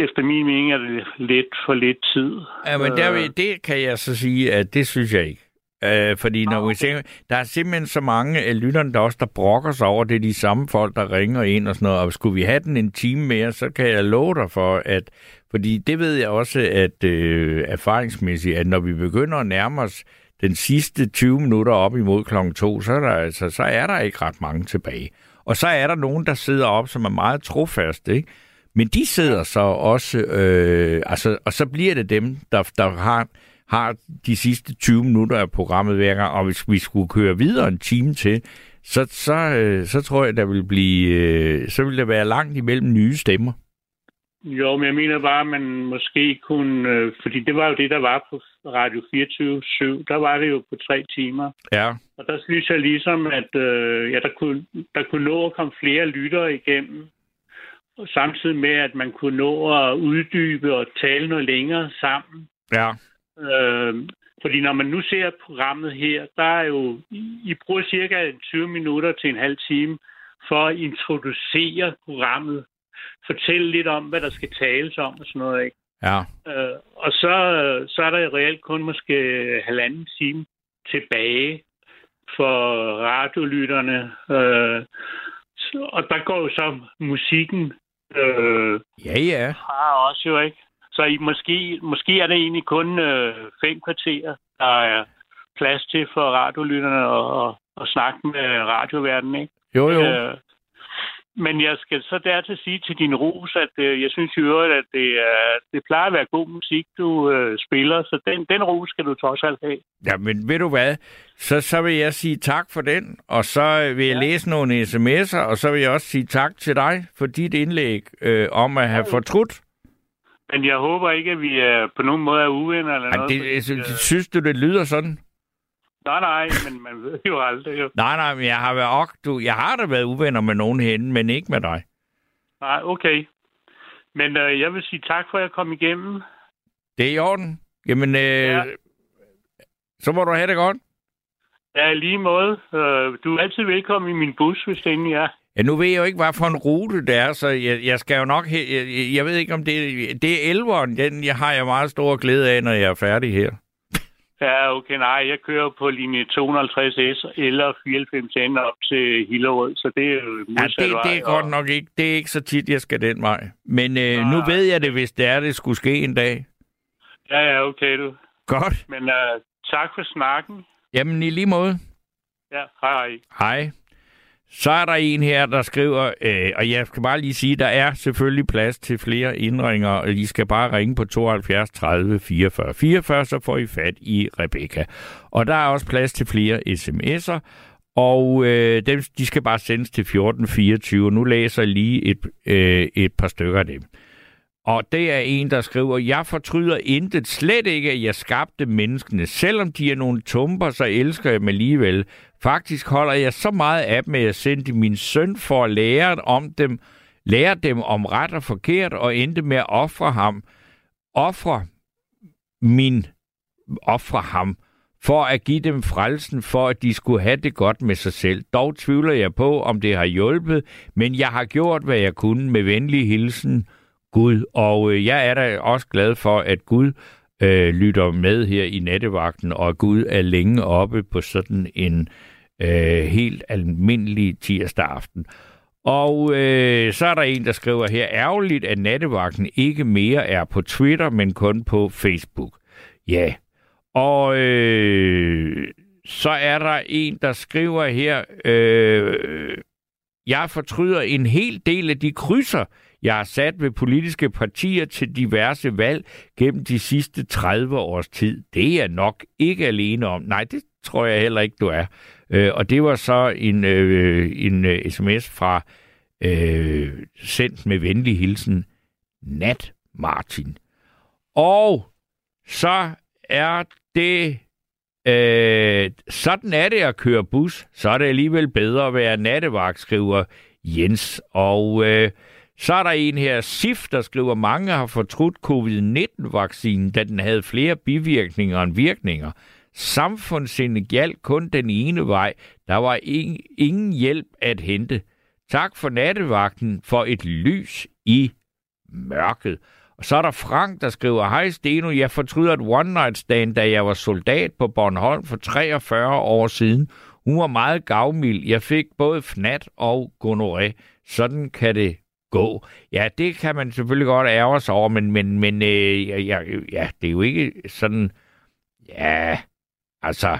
efter min mening er det lidt for lidt tid. Ja, men der, Øh, det kan jeg så sige, at det synes jeg ikke. Øh, fordi når vi tænker, der er simpelthen så mange af lytterne, der også der brokker sig over, det er de samme folk, der ringer ind og sådan noget, og skulle vi have den en time mere, så kan jeg love dig for, at, fordi det ved jeg også, at øh, erfaringsmæssigt, at når vi begynder at nærme os den sidste 20 minutter op imod klokken 2, så er, der, altså, så er der ikke ret mange tilbage. Og så er der nogen, der sidder op, som er meget trofaste, ikke? Men de sidder så også, øh, altså, og så bliver det dem, der, der har, har de sidste 20 minutter af programmet hver gang, og hvis vi skulle køre videre en time til, så, så, øh, så tror jeg, der vil blive, øh, så vil der være langt imellem nye stemmer. Jo, men jeg mener bare, at man måske kunne... Øh, fordi det var jo det, der var på Radio 24-7. Der var det jo på tre timer. Ja, Og der synes jeg ligesom, at øh, ja, der, kunne, der kunne nå at komme flere lyttere igennem. Og samtidig med, at man kunne nå at uddybe og tale noget længere sammen. ja, Øh, fordi når man nu ser programmet her, der er jo... I bruger cirka 20 minutter til en halv time for at introducere programmet. Fortælle lidt om, hvad der skal tales om og sådan noget, ikke? ja. Øh, og så, så er der reelt kun måske halvanden time tilbage for radiolytterne. Øh, og der går jo så musikken øh, Ja, ja. fra også jo, ikke? Så I, måske, måske er det egentlig kun øh, fem kvarterer, der er plads til for radiolytterne at, at, at snakke med radioverdenen, ikke? Jo, jo. Øh, men jeg skal så dertil sige til din ros, at øh, jeg synes i øvrigt, at det, er, det plejer at være god musik, du øh, spiller, så den, den ros skal du trods alt have. Ja, men ved du hvad? Så, så vil jeg sige tak for den, og så vil jeg ja. læse nogle sms'er, og så vil jeg også sige tak til dig for dit indlæg øh, om at have fortrudt. Men jeg håber ikke, at vi er på nogen måde er uvenner eller Ej, noget. det, fordi, altså, øh, synes du, det lyder sådan? Nej, nej, men man ved jo aldrig. Jo. Nej, nej, men jeg har, været, ok, du, jeg har da været uvenner med nogen henne, men ikke med dig. Nej, okay. Men øh, jeg vil sige tak for, at jeg kom igennem. Det er i orden. Jamen, øh, ja. Så må du have det godt. Ja, lige måde. Øh, du er altid velkommen i min bus, hvis det endelig er. Ja, nu ved jeg jo ikke, hvad for en rute det er, så jeg, jeg skal jo nok... Jeg, jeg ved ikke, om det, det er elveren. Den jeg har jeg meget stor glæde af, når jeg er færdig her. Ja, okay, nej, jeg kører på linje 250S eller 94N op til Hillerød, så det er jo Ja, det, vej. det er godt nok ikke. Det er ikke så tit, jeg skal den vej. Men øh, nu ved jeg det, hvis det er, det skulle ske en dag. Ja, ja, okay, du. Godt. Men uh, tak for snakken. Jamen, i lige måde. Ja, hej, hej. Hej. Så er der en her, der skriver, øh, og jeg skal bare lige sige, der er selvfølgelig plads til flere indringer, og I skal bare ringe på 72 30 44 44, så får I fat i Rebecca. Og der er også plads til flere sms'er, og øh, dem, de skal bare sendes til 1424. Nu læser jeg lige et, øh, et par stykker af dem. Og det er en, der skriver, jeg fortryder intet, slet ikke, at jeg skabte menneskene. Selvom de er nogle tumper, så elsker jeg dem alligevel. Faktisk holder jeg så meget af dem, at jeg sendte min søn for at lære om dem, lære dem om ret og forkert, og endte med at ofre ham. Ofre min ofre ham for at give dem frelsen, for at de skulle have det godt med sig selv. Dog tvivler jeg på, om det har hjulpet, men jeg har gjort, hvad jeg kunne med venlig hilsen, Gud. Og øh, jeg er da også glad for, at Gud øh, lytter med her i nattevagten, og Gud er længe oppe på sådan en øh, helt almindelig tirsdag aften. Og øh, så er der en, der skriver her, ærgerligt, at nattevagten ikke mere er på Twitter, men kun på Facebook. Ja. Og øh, så er der en, der skriver her, øh, jeg fortryder en hel del af de krydser, jeg har sat ved politiske partier til diverse valg gennem de sidste 30 års tid. Det er jeg nok ikke alene om. Nej, det tror jeg heller ikke, du er. Øh, og det var så en, øh, en øh, sms fra øh, sendt med venlig hilsen, Nat Martin. Og så er det Øh, sådan er det at køre bus. Så er det alligevel bedre at være nattevagt, skriver Jens. Og øh, så er der en her, SIF, der skriver, mange har fortrudt covid-19-vaccinen, da den havde flere bivirkninger end virkninger. Samfundssindet galt kun den ene vej. Der var ingen, ingen hjælp at hente. Tak for nattevagten for et lys i mørket. Og så er der Frank, der skriver, Hej Steno, jeg fortryder et one night stand, da jeg var soldat på Bornholm for 43 år siden. Hun var meget gavmild. Jeg fik både fnat og gonoré. Sådan kan det gå. Ja, det kan man selvfølgelig godt ærge sig over, men, men, men øh, ja, ja, det er jo ikke sådan... Ja, altså...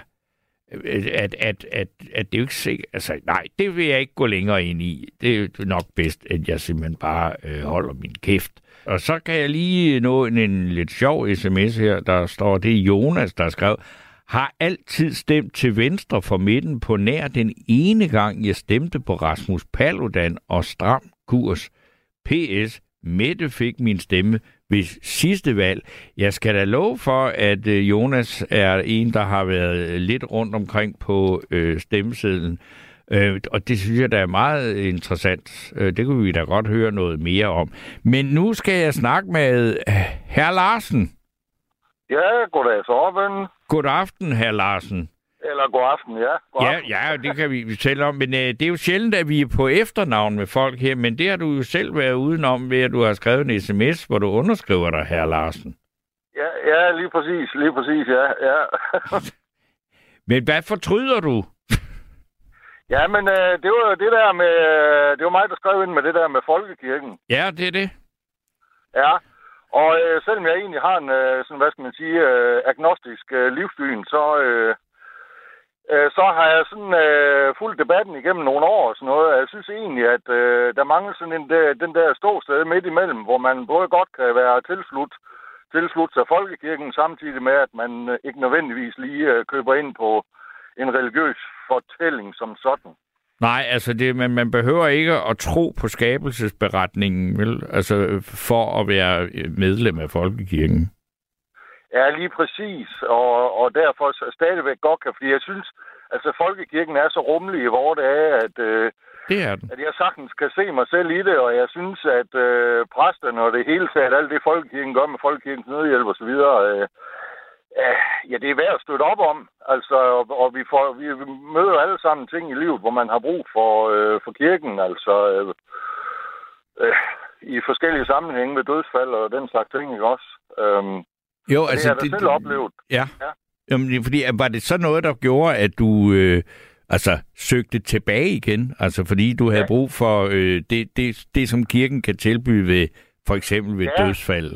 Øh, at, at, at, at det er jo ikke sikkert... Altså, nej, det vil jeg ikke gå længere ind i. Det er nok bedst, at jeg simpelthen bare øh, holder min kæft. Og så kan jeg lige nå en, en lidt sjov sms her, der står, det er Jonas, der skrev, har altid stemt til venstre for midten på nær den ene gang, jeg stemte på Rasmus Paludan og Stram Kurs. P.S. Mette fik min stemme ved sidste valg. Jeg skal da love for, at øh, Jonas er en, der har været lidt rundt omkring på øh, stemmesedlen. Øh, og det synes jeg, der er meget interessant. Øh, det kunne vi da godt høre noget mere om. Men nu skal jeg snakke med øh, herr Larsen. Ja, goddag Sorben. God aften, herr Larsen. Eller god aften, ja. God Ja, aften. ja, det kan vi tælle om. Men øh, det er jo sjældent, at vi er på efternavn med folk her, men det har du jo selv været udenom ved, at du har skrevet en sms, hvor du underskriver dig, herr Larsen. ja, ja lige præcis, lige præcis, ja. ja. Men hvad fortryder du? ja, men øh, det var jo det der med, det var mig, der skrev ind med det der med folkekirken. Ja, det er det. Ja, og øh, selvom jeg egentlig har en, øh, sådan, hvad skal man sige, øh, agnostisk øh, livssyn, så, øh, øh, så har jeg sådan øh, fulgt debatten igennem nogle år og sådan noget. Jeg synes egentlig, at øh, der mangler sådan en, der, den der ståsted midt imellem, hvor man både godt kan være tilslut, tilslut sig folkekirken, samtidig med, at man øh, ikke nødvendigvis lige øh, køber ind på en religiøs fortælling som sådan. Nej, altså det, man, man behøver ikke at tro på skabelsesberetningen, vel? Altså øh, for at være øh, medlem af Folkekirken. Ja, lige præcis. Og, og derfor stadigvæk godt kan, fordi jeg synes, altså folkekirken er så rummelig i vores dage, at, øh, Det er den. at jeg sagtens kan se mig selv i det, og jeg synes, at øh, præsterne og det hele taget, alt det folkekirken gør med folkekirkens nødhjælp og så videre, øh, øh, ja, det er værd at støtte op om. Altså, og, og vi, får, vi møder alle sammen ting i livet, hvor man har brug for, øh, for kirken, altså øh, øh, i forskellige sammenhænge med dødsfald og den slags ting, ikke også? Øhm, Jo, altså, det har jeg da selv oplevet. Ja. Ja. Jamen, det fordi, var det så noget, der gjorde, at du øh, altså, søgte tilbage igen? Altså, fordi du havde Ja. brug for øh, det, det, det, som kirken kan tilbyde ved, for eksempel ved Ja. dødsfald.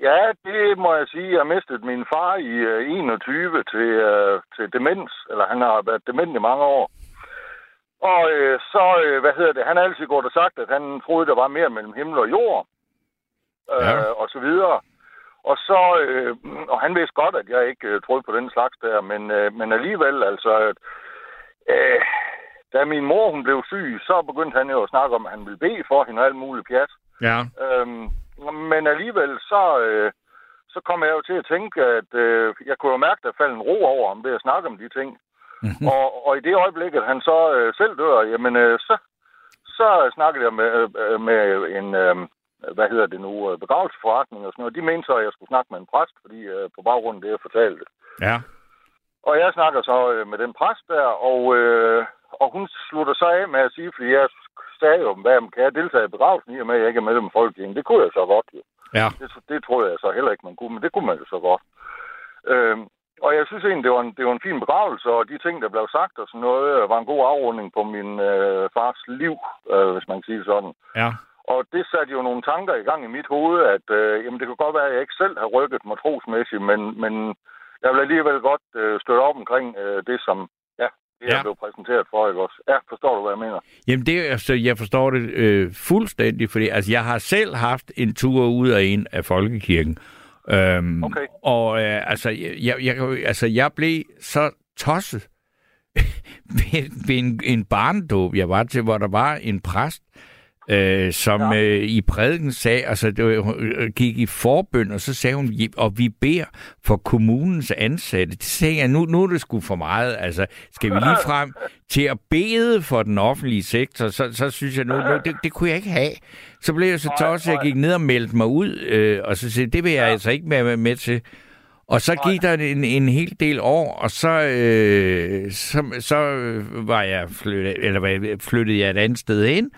Ja, det må jeg sige. Jeg mistede min far i øh, 21 til, øh, til demens, eller han har været dement i mange år. Og øh, så, øh, hvad hedder det, han har altid gået og sagt, at han troede, der var mere mellem himmel og jord, øh, Ja. og så videre. Og så, øh, og han vidste godt, at jeg ikke øh, troede på den slags der, men, øh, men alligevel, altså, øh, da min mor hun blev syg, så begyndte han jo at snakke om, at han ville bede for hende og alt muligt pjat. Ja. Øhm, men alligevel, så, øh, så kom jeg jo til at tænke, at øh, jeg kunne jo mærke, at der faldt en ro over ham ved at snakke om de ting. Mhm. Og, og i det øjeblik, at han så øh, selv dør, jamen, øh, så, så snakkede jeg med, øh, med en, øh, hvad hedder det nu, øh, begravelsesforretning og sådan noget. De mente så, at jeg skulle snakke med en præst, fordi øh, på baggrund af det, jeg fortalte. Ja. Og jeg snakker så øh, med den præst der, og, øh, og hun slutter så af med at sige, fordi jeg sagde jo, hvad kan jeg deltage i begravelsen i og med, at jeg ikke er medlem af Folketinget. Det kunne jeg så godt jo. Ja. Det, det troede jeg så heller ikke, man kunne, men det kunne man jo så godt. Øhm, og jeg synes egentlig, det var, en, det var en fin begravelse, og de ting, der blev sagt og sådan noget, øh, var en god afrunding på min øh, fars liv, øh, hvis man kan sige sådan. Ja. Og det satte jo nogle tanker i gang i mit hoved, at øh, jamen, det kunne godt være, at jeg ikke selv har rykket mig trosmæssigt, men, men jeg vil alligevel godt øh, støtte op omkring øh, det, som ja, det, jeg Ja. blev præsenteret for, ikke også? Ja, forstår du, hvad jeg mener? Jamen, det, altså, jeg forstår det øh, fuldstændig, fordi altså, jeg har selv haft en tur ud og ind af folkekirken. Øhm, Okay. Og øh, altså, jeg, jeg, jeg, altså, jeg blev så tosset ved, ved en, en barndåb, jeg var til, hvor der var en præst, øh, som Ja. ja. øh, i prædiken sagde, altså det hun, øh, gik i forbøn, og så sagde hun, "Ja, og vi beder for kommunens ansatte. Det sagde jeg, nu, nu er det sgu for meget. Altså, skal vi lige frem til at bede for den offentlige sektor, så, så synes jeg nu, nu det, det kunne jeg ikke have. Så blev jeg så tosset, at jeg gik ned og meldte mig ud, øh, og så sagde det vil jeg altså ikke være med til. Og så gik der en, en hel del år, og så, øh, så, så øh, var jeg flyttet, eller flyttede jeg et andet sted ind,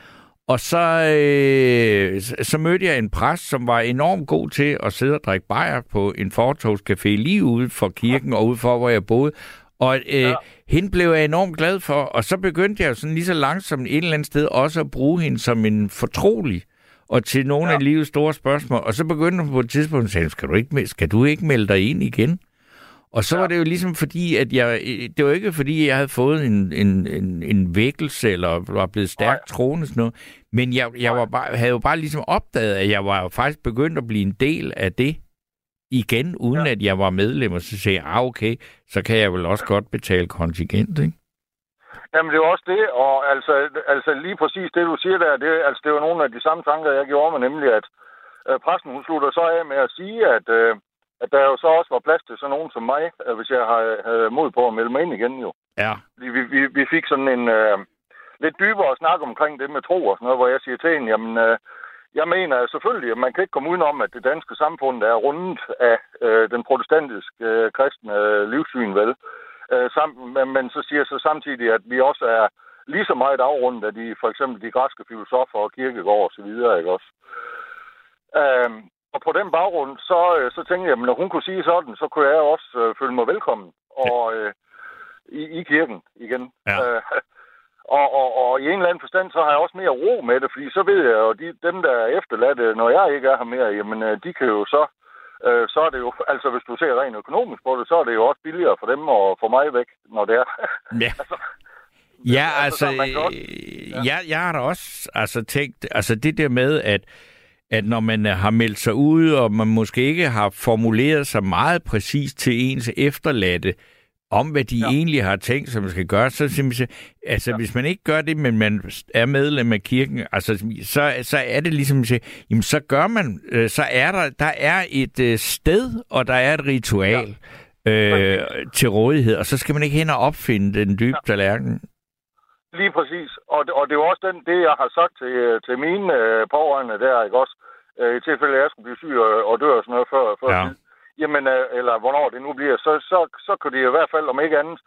og så, øh, så- mødte jeg en præst, som var enormt god til at sidde og drikke bajer på en fortogscafé lige ude for kirken og ude for, hvor jeg boede. Og øh, ja. hende blev jeg enormt glad for, og så begyndte jeg sådan lige så langsomt et eller andet sted også at bruge hende som en fortrolig og til nogle ja. af livets store spørgsmål. Og så begyndte hun på et tidspunkt at sige, skal du ikke, skal du ikke melde dig ind igen? Og så ja. var det jo ligesom fordi, at jeg, det var ikke fordi, jeg havde fået en, en, en, en vækkelse, eller var blevet stærkt troende sådan noget, men jeg, jeg var bare, havde jo bare ligesom opdaget, at jeg var jo faktisk begyndt at blive en del af det igen, uden ja. at jeg var medlem, og så sagde jeg, ah okay, så kan jeg vel også godt betale kontingent, ikke? Jamen, det er også det, og altså, altså lige præcis det, du siger der, det, altså, det var nogle af de samme tanker, jeg gjorde mig, nemlig at øh, præsten, hun slutter så af med at sige, at, øh, at der jo så også var plads til sådan nogen som mig, øh, hvis jeg har- havde mod på at melde mig ind igen jo. Ja. Vi, vi, vi fik sådan en øh, lidt dybere snak omkring det med tro og sådan noget, hvor jeg siger til hende, jamen, øh, jeg mener selvfølgelig, at man kan ikke komme udenom, at det danske samfund er rundet af øh, den protestantiske øh, kristne øh, livssyn, vel? Øh, sam, men, men så siger jeg så samtidig, at vi også er lige så meget afrundet af de, for eksempel de græske filosofer og kirkegård og så videre, ikke også? Øhm, og på den baggrund, så, øh, så tænkte jeg, at når hun kunne sige sådan, så kunne jeg også øh, føle mig velkommen og, øh, i, i kirken igen. Ja. Øh, og, og, og i en eller anden forstand, så har jeg også mere ro med det, fordi så ved jeg jo, de, dem, der er efterladte, når jeg ikke er her mere, jamen, øh, de kan jo så, øh, så er det jo, altså hvis du ser rent økonomisk på det, så er det jo også billigere for dem og for mig væk, når det er. Ja. altså, Ja, altså, altså, også- ja. jeg, jeg har da også altså, tænkt, altså det der med, at, at når man øh, har meldt sig ud, og man måske ikke har formuleret sig meget præcist til ens efterladte, om hvad de ja. Ja. egentlig har tænkt sig, man skal gøre, så simpelthen, altså ja. hvis man ikke gør det, men man er medlem af kirken, altså, så, så er det ligesom, at sige, jamen så gør man, øh, så er der, der er et øh, sted, og der er et ritual ja. øh, til rådighed, og så skal man ikke hen og opfinde den dybe ja. tallerken. Lige præcis. Og, det- og det er jo også den, det, jeg har sagt til, øh, til mine øh, pårørende der, ikke også? Øh, I tilfælde, at jeg skulle blive syg og, og dø og sådan noget før, før Ja. tid. Jamen, øh, eller hvornår det nu bliver, så, så, så kan de i hvert fald, om ikke andet,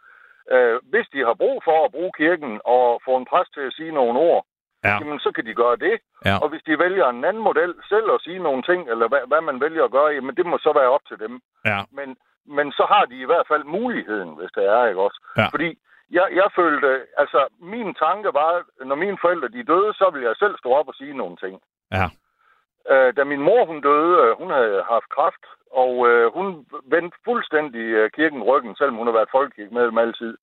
øh, hvis de har brug for at bruge kirken og få en præst til at sige nogle ord, Ja. jamen så kan de gøre det. Ja. Og hvis de vælger en anden model selv at sige nogle ting, eller hvad, hvad man vælger at gøre, jamen det må så være op til dem. Ja. Men, men så har de i hvert fald muligheden, hvis det er, ikke også? Ja. Fordi jeg, jeg følte, altså min tanke var, når mine forældre de døde, så ville jeg selv stå op og sige nogle ting. Ja. Øh, da min mor hun døde, øh, hun havde haft kræft, og øh, hun vendte fuldstændig øh, kirken ryggen, selvom hun har været folkekirke med dem altid.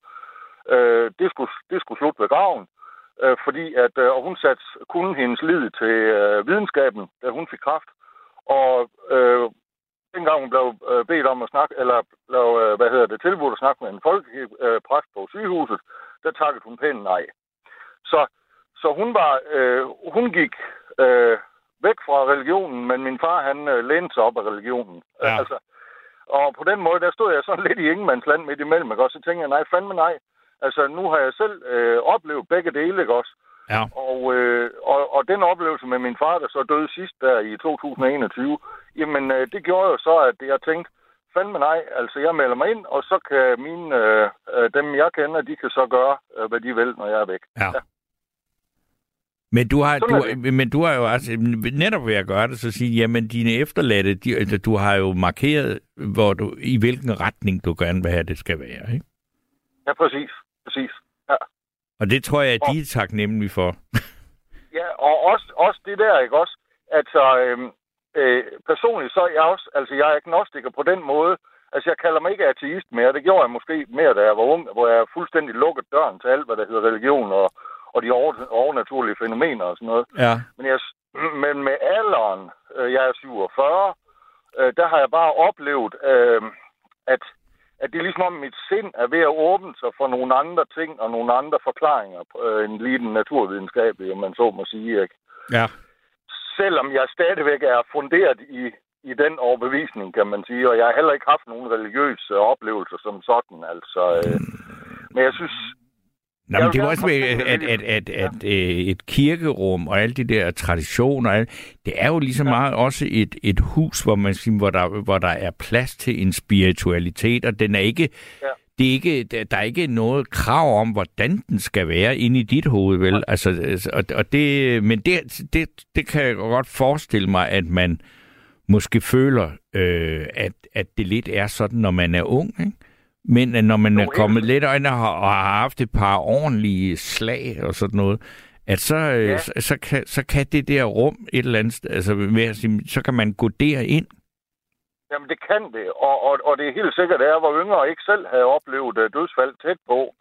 Øh, det, skulle, det skulle slutte ved graven, øh, fordi at, øh, og hun satte kun hendes lid til øh, videnskaben, da hun fik kræft. Og øh, dengang hun blev øh, bedt om at snakke, eller blev, øh, hvad hedder det, tilbudt at snakke med en folkepræst på sygehuset, der takkede hun pænt nej. Så, så hun var, øh, hun gik øh, væk fra religionen, men min far, han øh, lænede sig op af religionen. Ja. Altså, og på den måde, der stod jeg sådan lidt i ingenmandsland midt imellem, ikke også? Så tænkte jeg, nej, fandme nej. Altså, nu har jeg selv øh, oplevet begge dele, ikke også? Ja. Og, øh, og, og den oplevelse med min far, der så døde sidst der i 2021, jamen øh, det gjorde jo så, at jeg tænkte, fandme nej, altså jeg melder mig ind, og så kan mine, øh, øh, dem jeg kender, de kan så gøre, øh, hvad de vil, når jeg er væk. Ja. Men du har, du, men du har jo også, netop ved at gøre det, så sige, jamen dine efterladte, de, altså, du har jo markeret, hvor du, i hvilken retning du gerne vil have, det skal være. Ikke? Ja, præcis. Præcis. Og det tror jeg, at de er taknemmelige for. Ja, og også, også det der, ikke også? Altså, øhm, øh, personligt så er jeg også, altså jeg er agnostiker på den måde, altså jeg kalder mig ikke ateist mere, det gjorde jeg måske mere, da jeg var ung, hvor jeg fuldstændig lukkede døren til alt, hvad der hedder religion og, og de over, overnaturlige fænomener og sådan noget. Ja. Men, jeg, men med alderen, øh, jeg er 47, øh, der har jeg bare oplevet, øh, at, at det er ligesom om mit sind er ved at åbne sig for nogle andre ting og nogle andre forklaringer øh, end lige den naturvidenskabelige, om man så må sige. Ikke? Ja. Selvom jeg stadigvæk er funderet i, i den overbevisning, kan man sige, og jeg har heller ikke haft nogen religiøse oplevelser som sådan. Altså, øh, men jeg synes, Nå, men det var også med, at, at, at, at, at et kirkerum og alle de der traditioner, og alt, det er jo lige så meget også et, et hus, hvor man siger, hvor der, hvor der er plads til en spiritualitet, og den er ikke, Ja. det er ikke, der er ikke noget krav om, hvordan den skal være inde i dit hoved, vel? Altså, altså, og, og det, men det, det, det kan jeg godt forestille mig, at man måske føler, øh, at, at det lidt er sådan, når man er ung, ikke? Men at når man er kommet lidt ind og har, og har haft et par ordentlige slag og sådan noget, at så, ja. Ja. så, så, kan, så kan det der rum et eller andet altså ved at sige, så kan man gå derind. Jamen, det kan det, og, og, og det er helt sikkert, at jeg var yngre og ikke selv havde oplevet uh, dødsfald tæt på.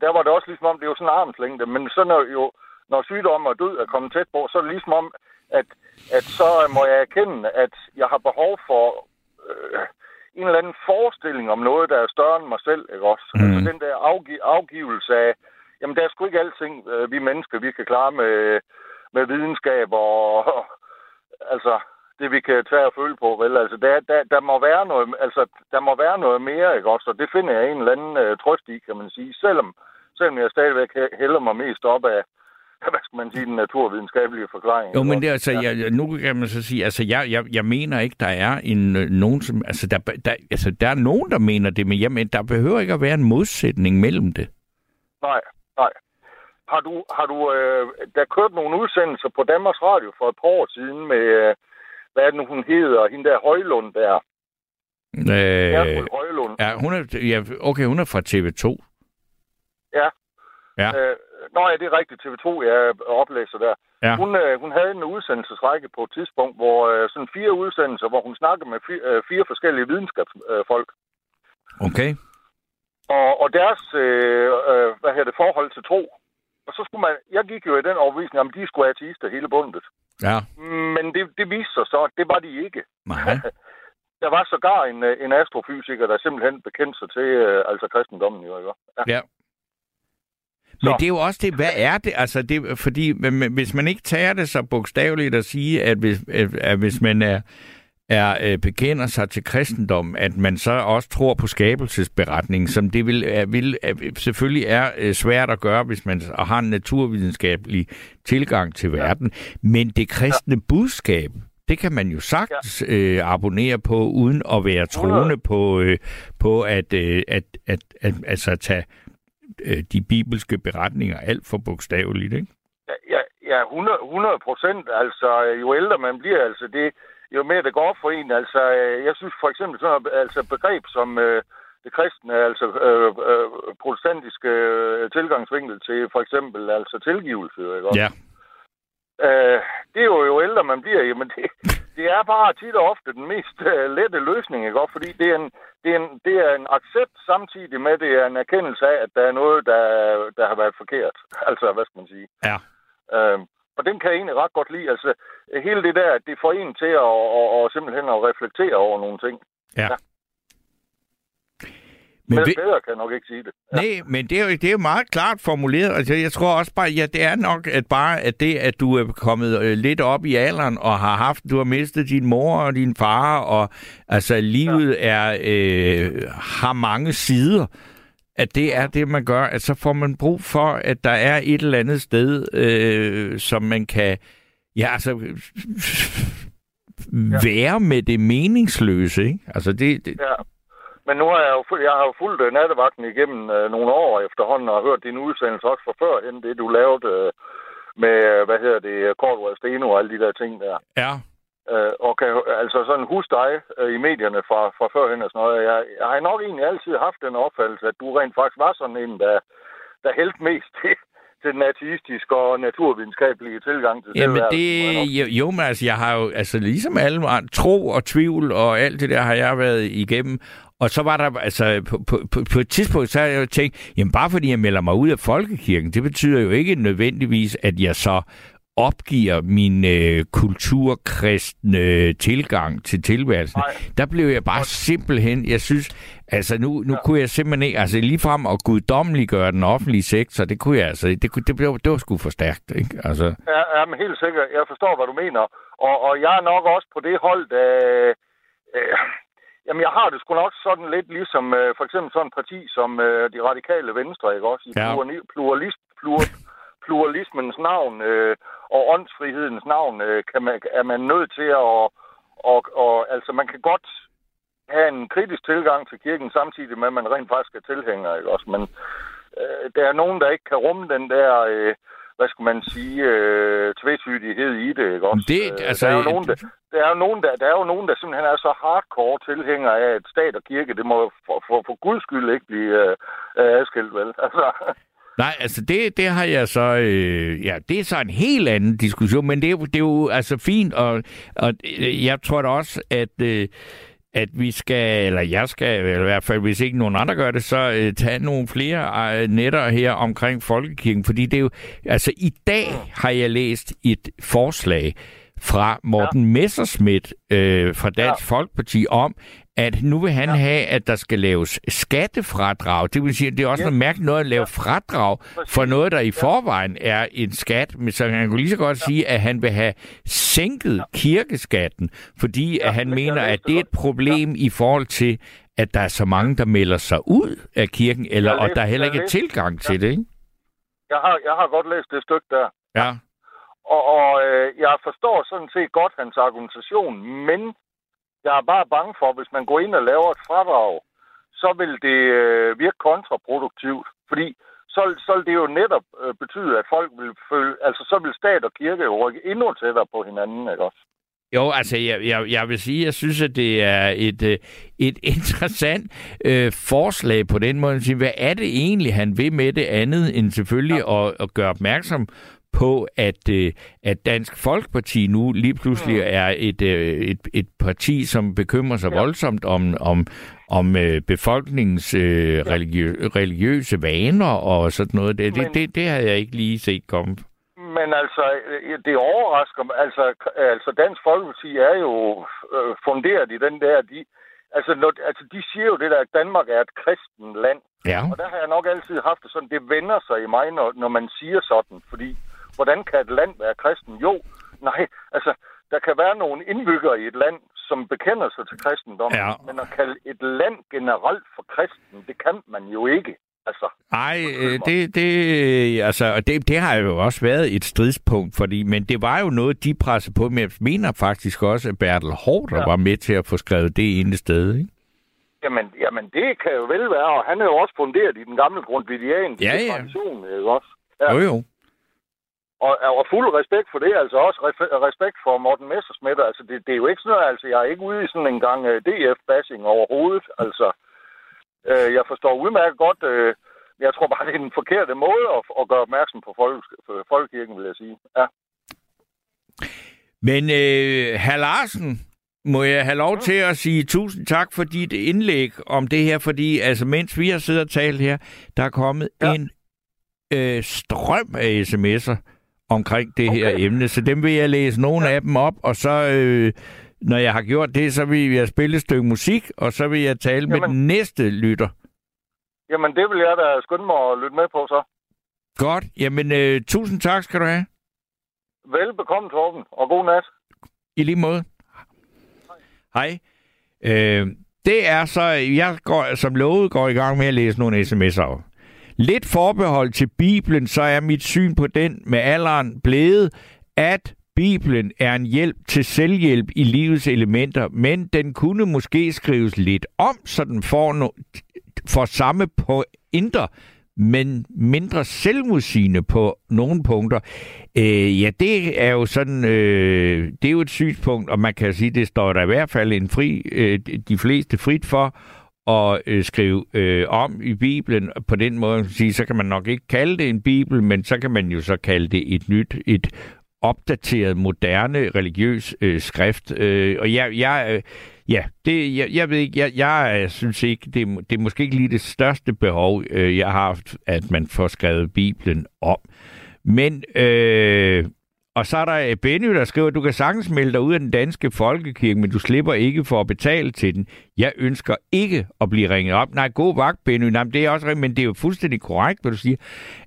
Der var det også ligesom om, det jo sådan en armslængde, men så når, jo, når sygdom og død er kommet tæt på, så er det ligesom om, at, at så må jeg erkende, at jeg har behov for øh, en eller anden forestilling om noget, der er større end mig selv, ikke også? Mm. Altså den der afgi, afgivelse af, jamen der er sgu ikke alting, øh, vi mennesker, vi kan klare med, med videnskab og, og altså det vi kan tage og føle på, vel? Altså, der, der, der, må være noget, altså, der må være noget mere, ikke også? Og det finder jeg en eller anden øh, trøst i, kan man sige. Selvom, selvom jeg stadigvæk hælder mig mest op af, hvad skal man sige, den naturvidenskabelige forklaring. Jo, men det er altså, jeg, nu kan man så sige, altså jeg, jeg, jeg mener ikke, der er en, øh, nogen, som, altså der, der, altså der er nogen, der mener det, men jamen, der behøver ikke at være en modsætning mellem det. Nej, nej. Har du, har du øh, der kørt nogle udsendelser på Danmarks Radio for et par år siden med, øh, hvad er det nu, hun hedder, hende der Højlund der, Øh, Højlund. ja, hun er, ja, okay, hun er fra TV2. Ja. Ja. Øh, nå ja, det er rigtigt. TV2, jeg oplæser der. Ja. Hun, øh, hun havde en udsendelsesrække på et tidspunkt, hvor øh, sådan fire udsendelser, hvor hun snakkede med fire, øh, fire forskellige videnskabsfolk. Okay. Og, og deres, øh, øh, hvad hedder det, forhold til tro. Og så skulle man, jeg gik jo i den overbevisning, om de skulle ateister hele bundet. Ja. Men det, det viste sig så, at det var de ikke. Nej. Der var sågar en, øh, en astrofysiker, der simpelthen bekendte sig til øh, altså kristendommen jo, ikke? Ja. Ja. Men det er jo også det, hvad er det? Altså, det, fordi hvis man ikke tager det så bogstaveligt at sige, at hvis, at, at hvis man er, er øh, bekender sig til kristendom, at man så også tror på skabelsesberetningen, som det vil, er, vil er, selvfølgelig er øh, svært at gøre, hvis man har en naturvidenskabelig tilgang til verden. Men det kristne budskab, det kan man jo sagtens øh, abonnere på, uden at være troende på, øh, på at, øh, at, at, at altså, tage øh, de bibelske beretninger alt for bogstaveligt, ikke? Ja, ja, ja 100, 100 procent. Altså, jo ældre man bliver, altså det... jo mere det går op for en. Altså, øh, jeg synes for eksempel sådan et altså begreb som øh, det kristne, altså øh, øh, protestantiske øh, tilgangsvinkel til for eksempel altså tilgivelse, ikke? Ja. Øh, det er jo, jo ældre man bliver, jamen det, det er bare tit og ofte den mest uh, lette løsning, ikke? Fordi det er, en, det, er en, det er en accept samtidig med, det er en erkendelse af, at der er noget, der, der har været forkert. Altså, hvad skal man sige? Ja. Øh, og den kan jeg egentlig ret godt lide. Altså, hele det der, det får en til at og, og simpelthen at reflektere over nogle ting. Ja. Ja. Men ved, bedre kan jeg nok ikke sige det. Ja. nej, men det er, jo, det er jo meget klart formuleret. Altså, jeg tror også bare, ja, det er nok at bare at det, at du er kommet øh, lidt op i alderen og har haft, du har mistet din mor og din far, og altså livet ja. er øh, har mange sider. At det er det, man gør, at så får man brug for, at der er et eller andet sted, øh, som man kan, ja, altså, være med det meningsløse, ikke? Altså, det, det Ja. Men nu har jeg jo, jeg har jo fulgt øh, nattevagten igennem øh, nogle år efterhånden, og hørt din udsendelse også fra før, end det du lavede øh, med, øh, hvad hedder det, Cordua Steno og alle de der ting der. ja, Øh, og kan altså sådan huske dig øh, i medierne fra, fra førhen og sådan noget. Jeg, jeg har nok egentlig altid haft den opfattelse, at du rent faktisk var sådan en, der, der hældte mest til, til den ateistiske og naturvidenskabelige tilgang til Jamen det, jo, jo, men altså, jeg har jo, altså ligesom alle tro og tvivl og alt det der har jeg været igennem. Og så var der, altså, på, på, på, et tidspunkt, så har jeg tænkt, jamen bare fordi jeg melder mig ud af folkekirken, det betyder jo ikke nødvendigvis, at jeg så opgiver min øh, kulturkristne tilgang til tilværelsen. Nej. Der blev jeg bare simpelthen, jeg synes, altså nu, nu ja. kunne jeg simpelthen ikke, altså ligefrem at guddommeliggøre den offentlige sektor, det kunne jeg altså, det, det, blev, det var sgu for stærkt, ikke? Altså, Ja, ja, men helt sikkert. Jeg forstår, hvad du mener. Og, og jeg er nok også på det hold, der... Øh, jamen, jeg har det sgu nok sådan lidt ligesom øh, for eksempel sådan et parti som øh, de radikale venstre, ikke også? I Ja. plurali- pluralist, plur, pluralismens navn øh, og åndsfrihedens navn øh, kan man, er man nødt til at... Og, og, altså, man kan godt have en kritisk tilgang til kirken, samtidig med, at man rent faktisk er tilhænger, ikke også? Men øh, der er nogen, der ikke kan rumme den der... Øh, hvad skal man sige, øh, tvetydighed i det, ikke også? Det- Øh, altså, der, er jo nogen, der, der, er jo nogen, der, der er jo nogen, der simpelthen er så hardcore tilhængere af, at stat og kirke, det må for, for, for guds skyld ikke blive øh, øh, adskilt, vel? Altså, Nej, altså det, det har jeg så... Øh, ja, det er så en helt anden diskussion, men det er, det er jo altså fint, og, og øh, jeg tror da også, at... Øh, at vi skal, eller jeg skal, eller i hvert fald hvis ikke nogen andre gør det, så øh, tage nogle flere øh, netter her omkring Folkekirken, fordi det er jo, altså i dag har jeg læst et forslag fra Morten ja. Messerschmidt øh, fra Dansk ja. Folkeparti om, at nu vil han ja. have, at der skal laves skattefradrag. Det vil sige, at det er også Ja. noget mærkeligt noget at lave fradrag for noget, der i forvejen er en skat. Men så han kunne lige så godt sige, at han vil have sænket kirkeskatten, fordi at han mener, at det er et problem i forhold til, at der er så mange, der melder sig ud af kirken, eller, Jeg og der heller ikke er tilgang til det, ikke? jeg, har, jeg har godt læst det stykke der. Ja. Og, og øh, jeg forstår sådan set godt hans argumentation, men jeg er bare bange for, at hvis man går ind og laver et fradrag, så vil det øh, virke kontraproduktivt. Fordi så, så vil det jo netop øh, betyde, at folk vil føle, altså så vil stat og kirke jo rykke endnu tættere på hinanden, ikke også? Jo, altså, jeg, jeg, jeg vil sige, jeg synes, at det er et, øh, et interessant øh, forslag på den måde. Hvad er det egentlig, han vil med det andet, end selvfølgelig ja. at, at gøre opmærksom på, at, øh, at Dansk Folkeparti nu lige pludselig Mm. er et, øh, et, et parti, som bekymrer sig Ja. voldsomt om, om, om øh, befolkningens øh, religiø- religiøse vaner og sådan noget. Det, det, Men- det, det havde jeg ikke lige set komme. Men altså, øh, det overrasker mig. Altså, altså Dansk Folkeparti er jo øh, funderet i den der, de, altså, når, altså, de siger jo det der, at Danmark er et kristen land. Ja. Og der har jeg nok altid haft det sådan, det vender sig i mig, når, når man siger sådan. Fordi, hvordan kan et land være kristen? Jo, nej, altså, der kan være nogle indbyggere i et land, som bekender sig til kristendommen. Ja. Men at kalde et land generelt for kristen, det kan man jo ikke. Altså, Ej, øh, det, det, altså, og det, det har jo også været et stridspunkt, fordi, men det var jo noget, de pressede på, men jeg mener faktisk også, at Bertel Hårder. Ja. var med til at få skrevet det ene sted, ikke? Jamen, jamen, det kan jo vel være, og han er jo også funderet i den gamle grundvidianske Ja, ja. tradition, ikke også? Ja. Jo, jo. Og, og fuld respekt for det, altså også respekt for Morten Messersmith. Altså, det, det er jo ikke sådan noget, altså, jeg er ikke ude i sådan en gang uh, DF-bashing overhovedet. Altså, uh, jeg forstår udmærket godt, uh, jeg tror bare, det er den forkerte måde at, at gøre opmærksom på folk, folkekirken, vil jeg sige. Ja. Men øh, herr Larsen, må jeg have lov til at sige tusind tak for dit indlæg om det her, fordi altså, mens vi har siddet og talt her, der er kommet ja. en øh, strøm af sms'er omkring det okay. her emne, så dem vil jeg læse nogle ja. af dem op, og så, øh, når jeg har gjort det, så vil jeg spille et stykke musik, og så vil jeg tale Jamen. med den næste lytter. Jamen, det vil jeg da skynde mig at lytte med på, så. Godt. Jamen, øh, tusind tak skal du have. Velbekomme, Torben, og god nat. I lige måde. Hej. Øh, det er så, jeg går, som lovet går i gang med at læse nogle sms'er. Lidt forbehold til Bibelen, så er mit syn på den med alderen blevet, at Bibelen er en hjælp til selvhjælp i livets elementer, men den kunne måske skrives lidt om, så den får, no- får samme pointer, men mindre selvmodsigende på nogle punkter. Øh, ja, det er jo sådan, øh, det er jo et synspunkt, og man kan sige, det står der i hvert fald en fri, øh, de fleste frit for at øh, skrive øh, om i Bibelen. På den måde, sige, så kan man nok ikke kalde det en Bibel, men så kan man jo så kalde det et nyt, et opdateret, moderne religiøs øh, skrift. Øh, og jeg, jeg, øh, ja, det, jeg, jeg ved ikke, jeg, jeg synes ikke, det, det er måske ikke lige det største behov, øh, jeg har haft, at man får skrevet Bibelen om. Men øh, og så er der øh, Benny, der skriver, at du kan sagtens melde dig ud af den danske folkekirke, men du slipper ikke for at betale til den. Jeg ønsker ikke at blive ringet op. Nej, god vagt, Benny. Nej, det er også men det er jo fuldstændig korrekt, hvad du siger,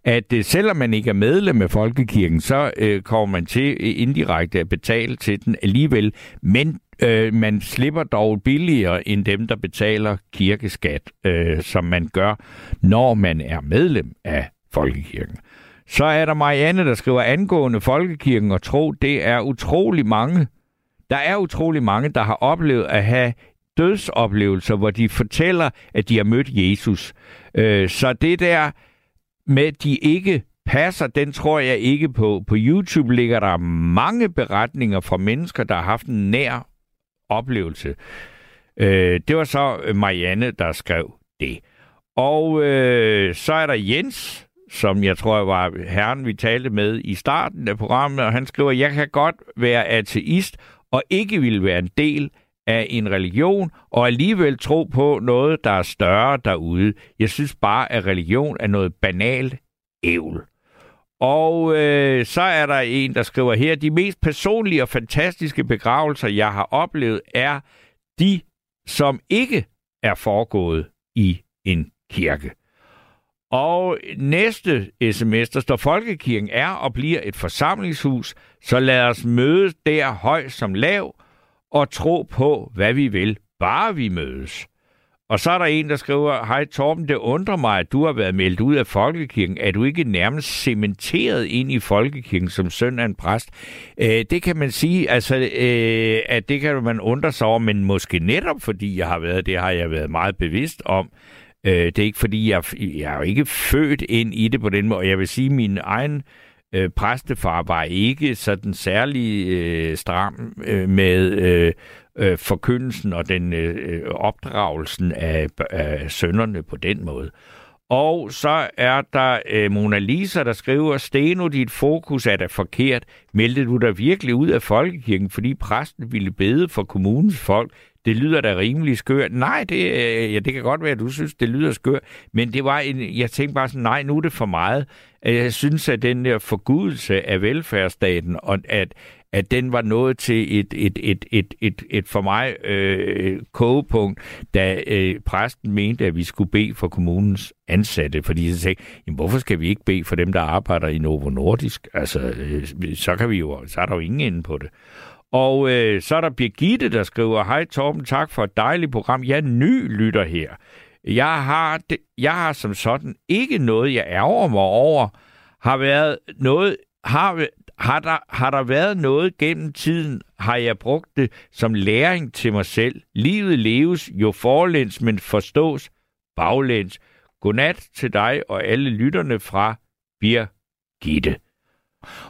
at øh, selvom man ikke er medlem af folkekirken, så øh, kommer man til øh, indirekte at betale til den alligevel. Men øh, man slipper dog billigere end dem, der betaler kirkeskat, øh, som man gør, når man er medlem af folkekirken. Så er der Marianne, der skriver angående folkekirken og tro, det er utrolig mange. Der er utrolig mange, der har oplevet at have dødsoplevelser, hvor de fortæller, at de har mødt Jesus. Øh, så det der med, at de ikke passer, den tror jeg ikke på. På YouTube ligger der mange beretninger fra mennesker, der har haft en nær oplevelse. Øh, det var så Marianne, der skrev det. Og øh, så er der Jens, som jeg tror var herren, vi talte med i starten af programmet, og han skriver, jeg kan godt være ateist og ikke vil være en del af en religion, og alligevel tro på noget, der er større derude. Jeg synes bare, at religion er noget banalt ævl. Og øh, så er der en, der skriver her, de mest personlige og fantastiske begravelser, jeg har oplevet, er de, som ikke er foregået i en kirke. Og næste sms, der står, Folkekirken er og bliver et forsamlingshus, så lad os mødes der høj som lav og tro på, hvad vi vil, bare vi mødes. Og så er der en, der skriver, Hej Torben, det undrer mig, at du har været meldt ud af Folkekirken. Er du ikke nærmest cementeret ind i Folkekirken som søn af en præst? Øh, det kan man sige, altså, øh, at det kan man undre sig over, men måske netop fordi jeg har været, det har jeg været meget bevidst om, Øh, det er ikke fordi, jeg, jeg er jo ikke født ind i det på den måde. Jeg vil sige, at min egen øh, præstefar var ikke sådan særlig øh, stram øh, med øh, øh, forkyndelsen og den øh, øh opdragelsen af, af sønderne på den måde. Og så er der øh, Mona Lisa, der skriver, Steno, dit fokus er da forkert. Meldte du dig virkelig ud af folkekirken, fordi præsten ville bede for kommunens folk? Det lyder da rimelig skørt. Nej, det, øh, ja, det kan godt være, at du synes, det lyder skørt, men det var en, jeg tænkte bare sådan, nej, nu er det for meget. Jeg synes, at den der forgudelse af velfærdsstaten, og at, at den var nået til et, et, et, et, et, et for mig øh, kogepunkt, da øh, præsten mente, at vi skulle bede for kommunens ansatte. Fordi så sagde, jamen, hvorfor skal vi ikke bede for dem, der arbejder i Novo Nordisk? Altså, øh, så, kan vi jo, så er der jo ingen inde på det. Og øh, så er der Birgitte, der skriver, Hej Torben, tak for et dejligt program. Jeg er ny lytter her. Jeg har, det, jeg har som sådan ikke noget, jeg ærger mig over. Har været noget, har, har, der, har der været noget gennem tiden, har jeg brugt det som læring til mig selv. Livet leves jo forlæns, men forstås baglæns. Godnat til dig og alle lytterne fra Birgitte.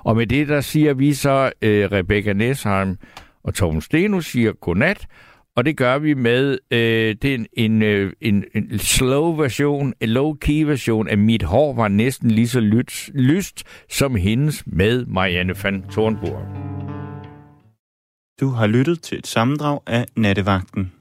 Og med det, der siger vi så, øh, Rebecca Nesheim og Torben Steno siger godnat, og det gør vi med øh, det er en, en, en, en slow version, en low-key version af Mit hår var næsten lige så lyst, lyst som hendes med Marianne van Thornburg. Du har lyttet til et sammendrag af Nattevagten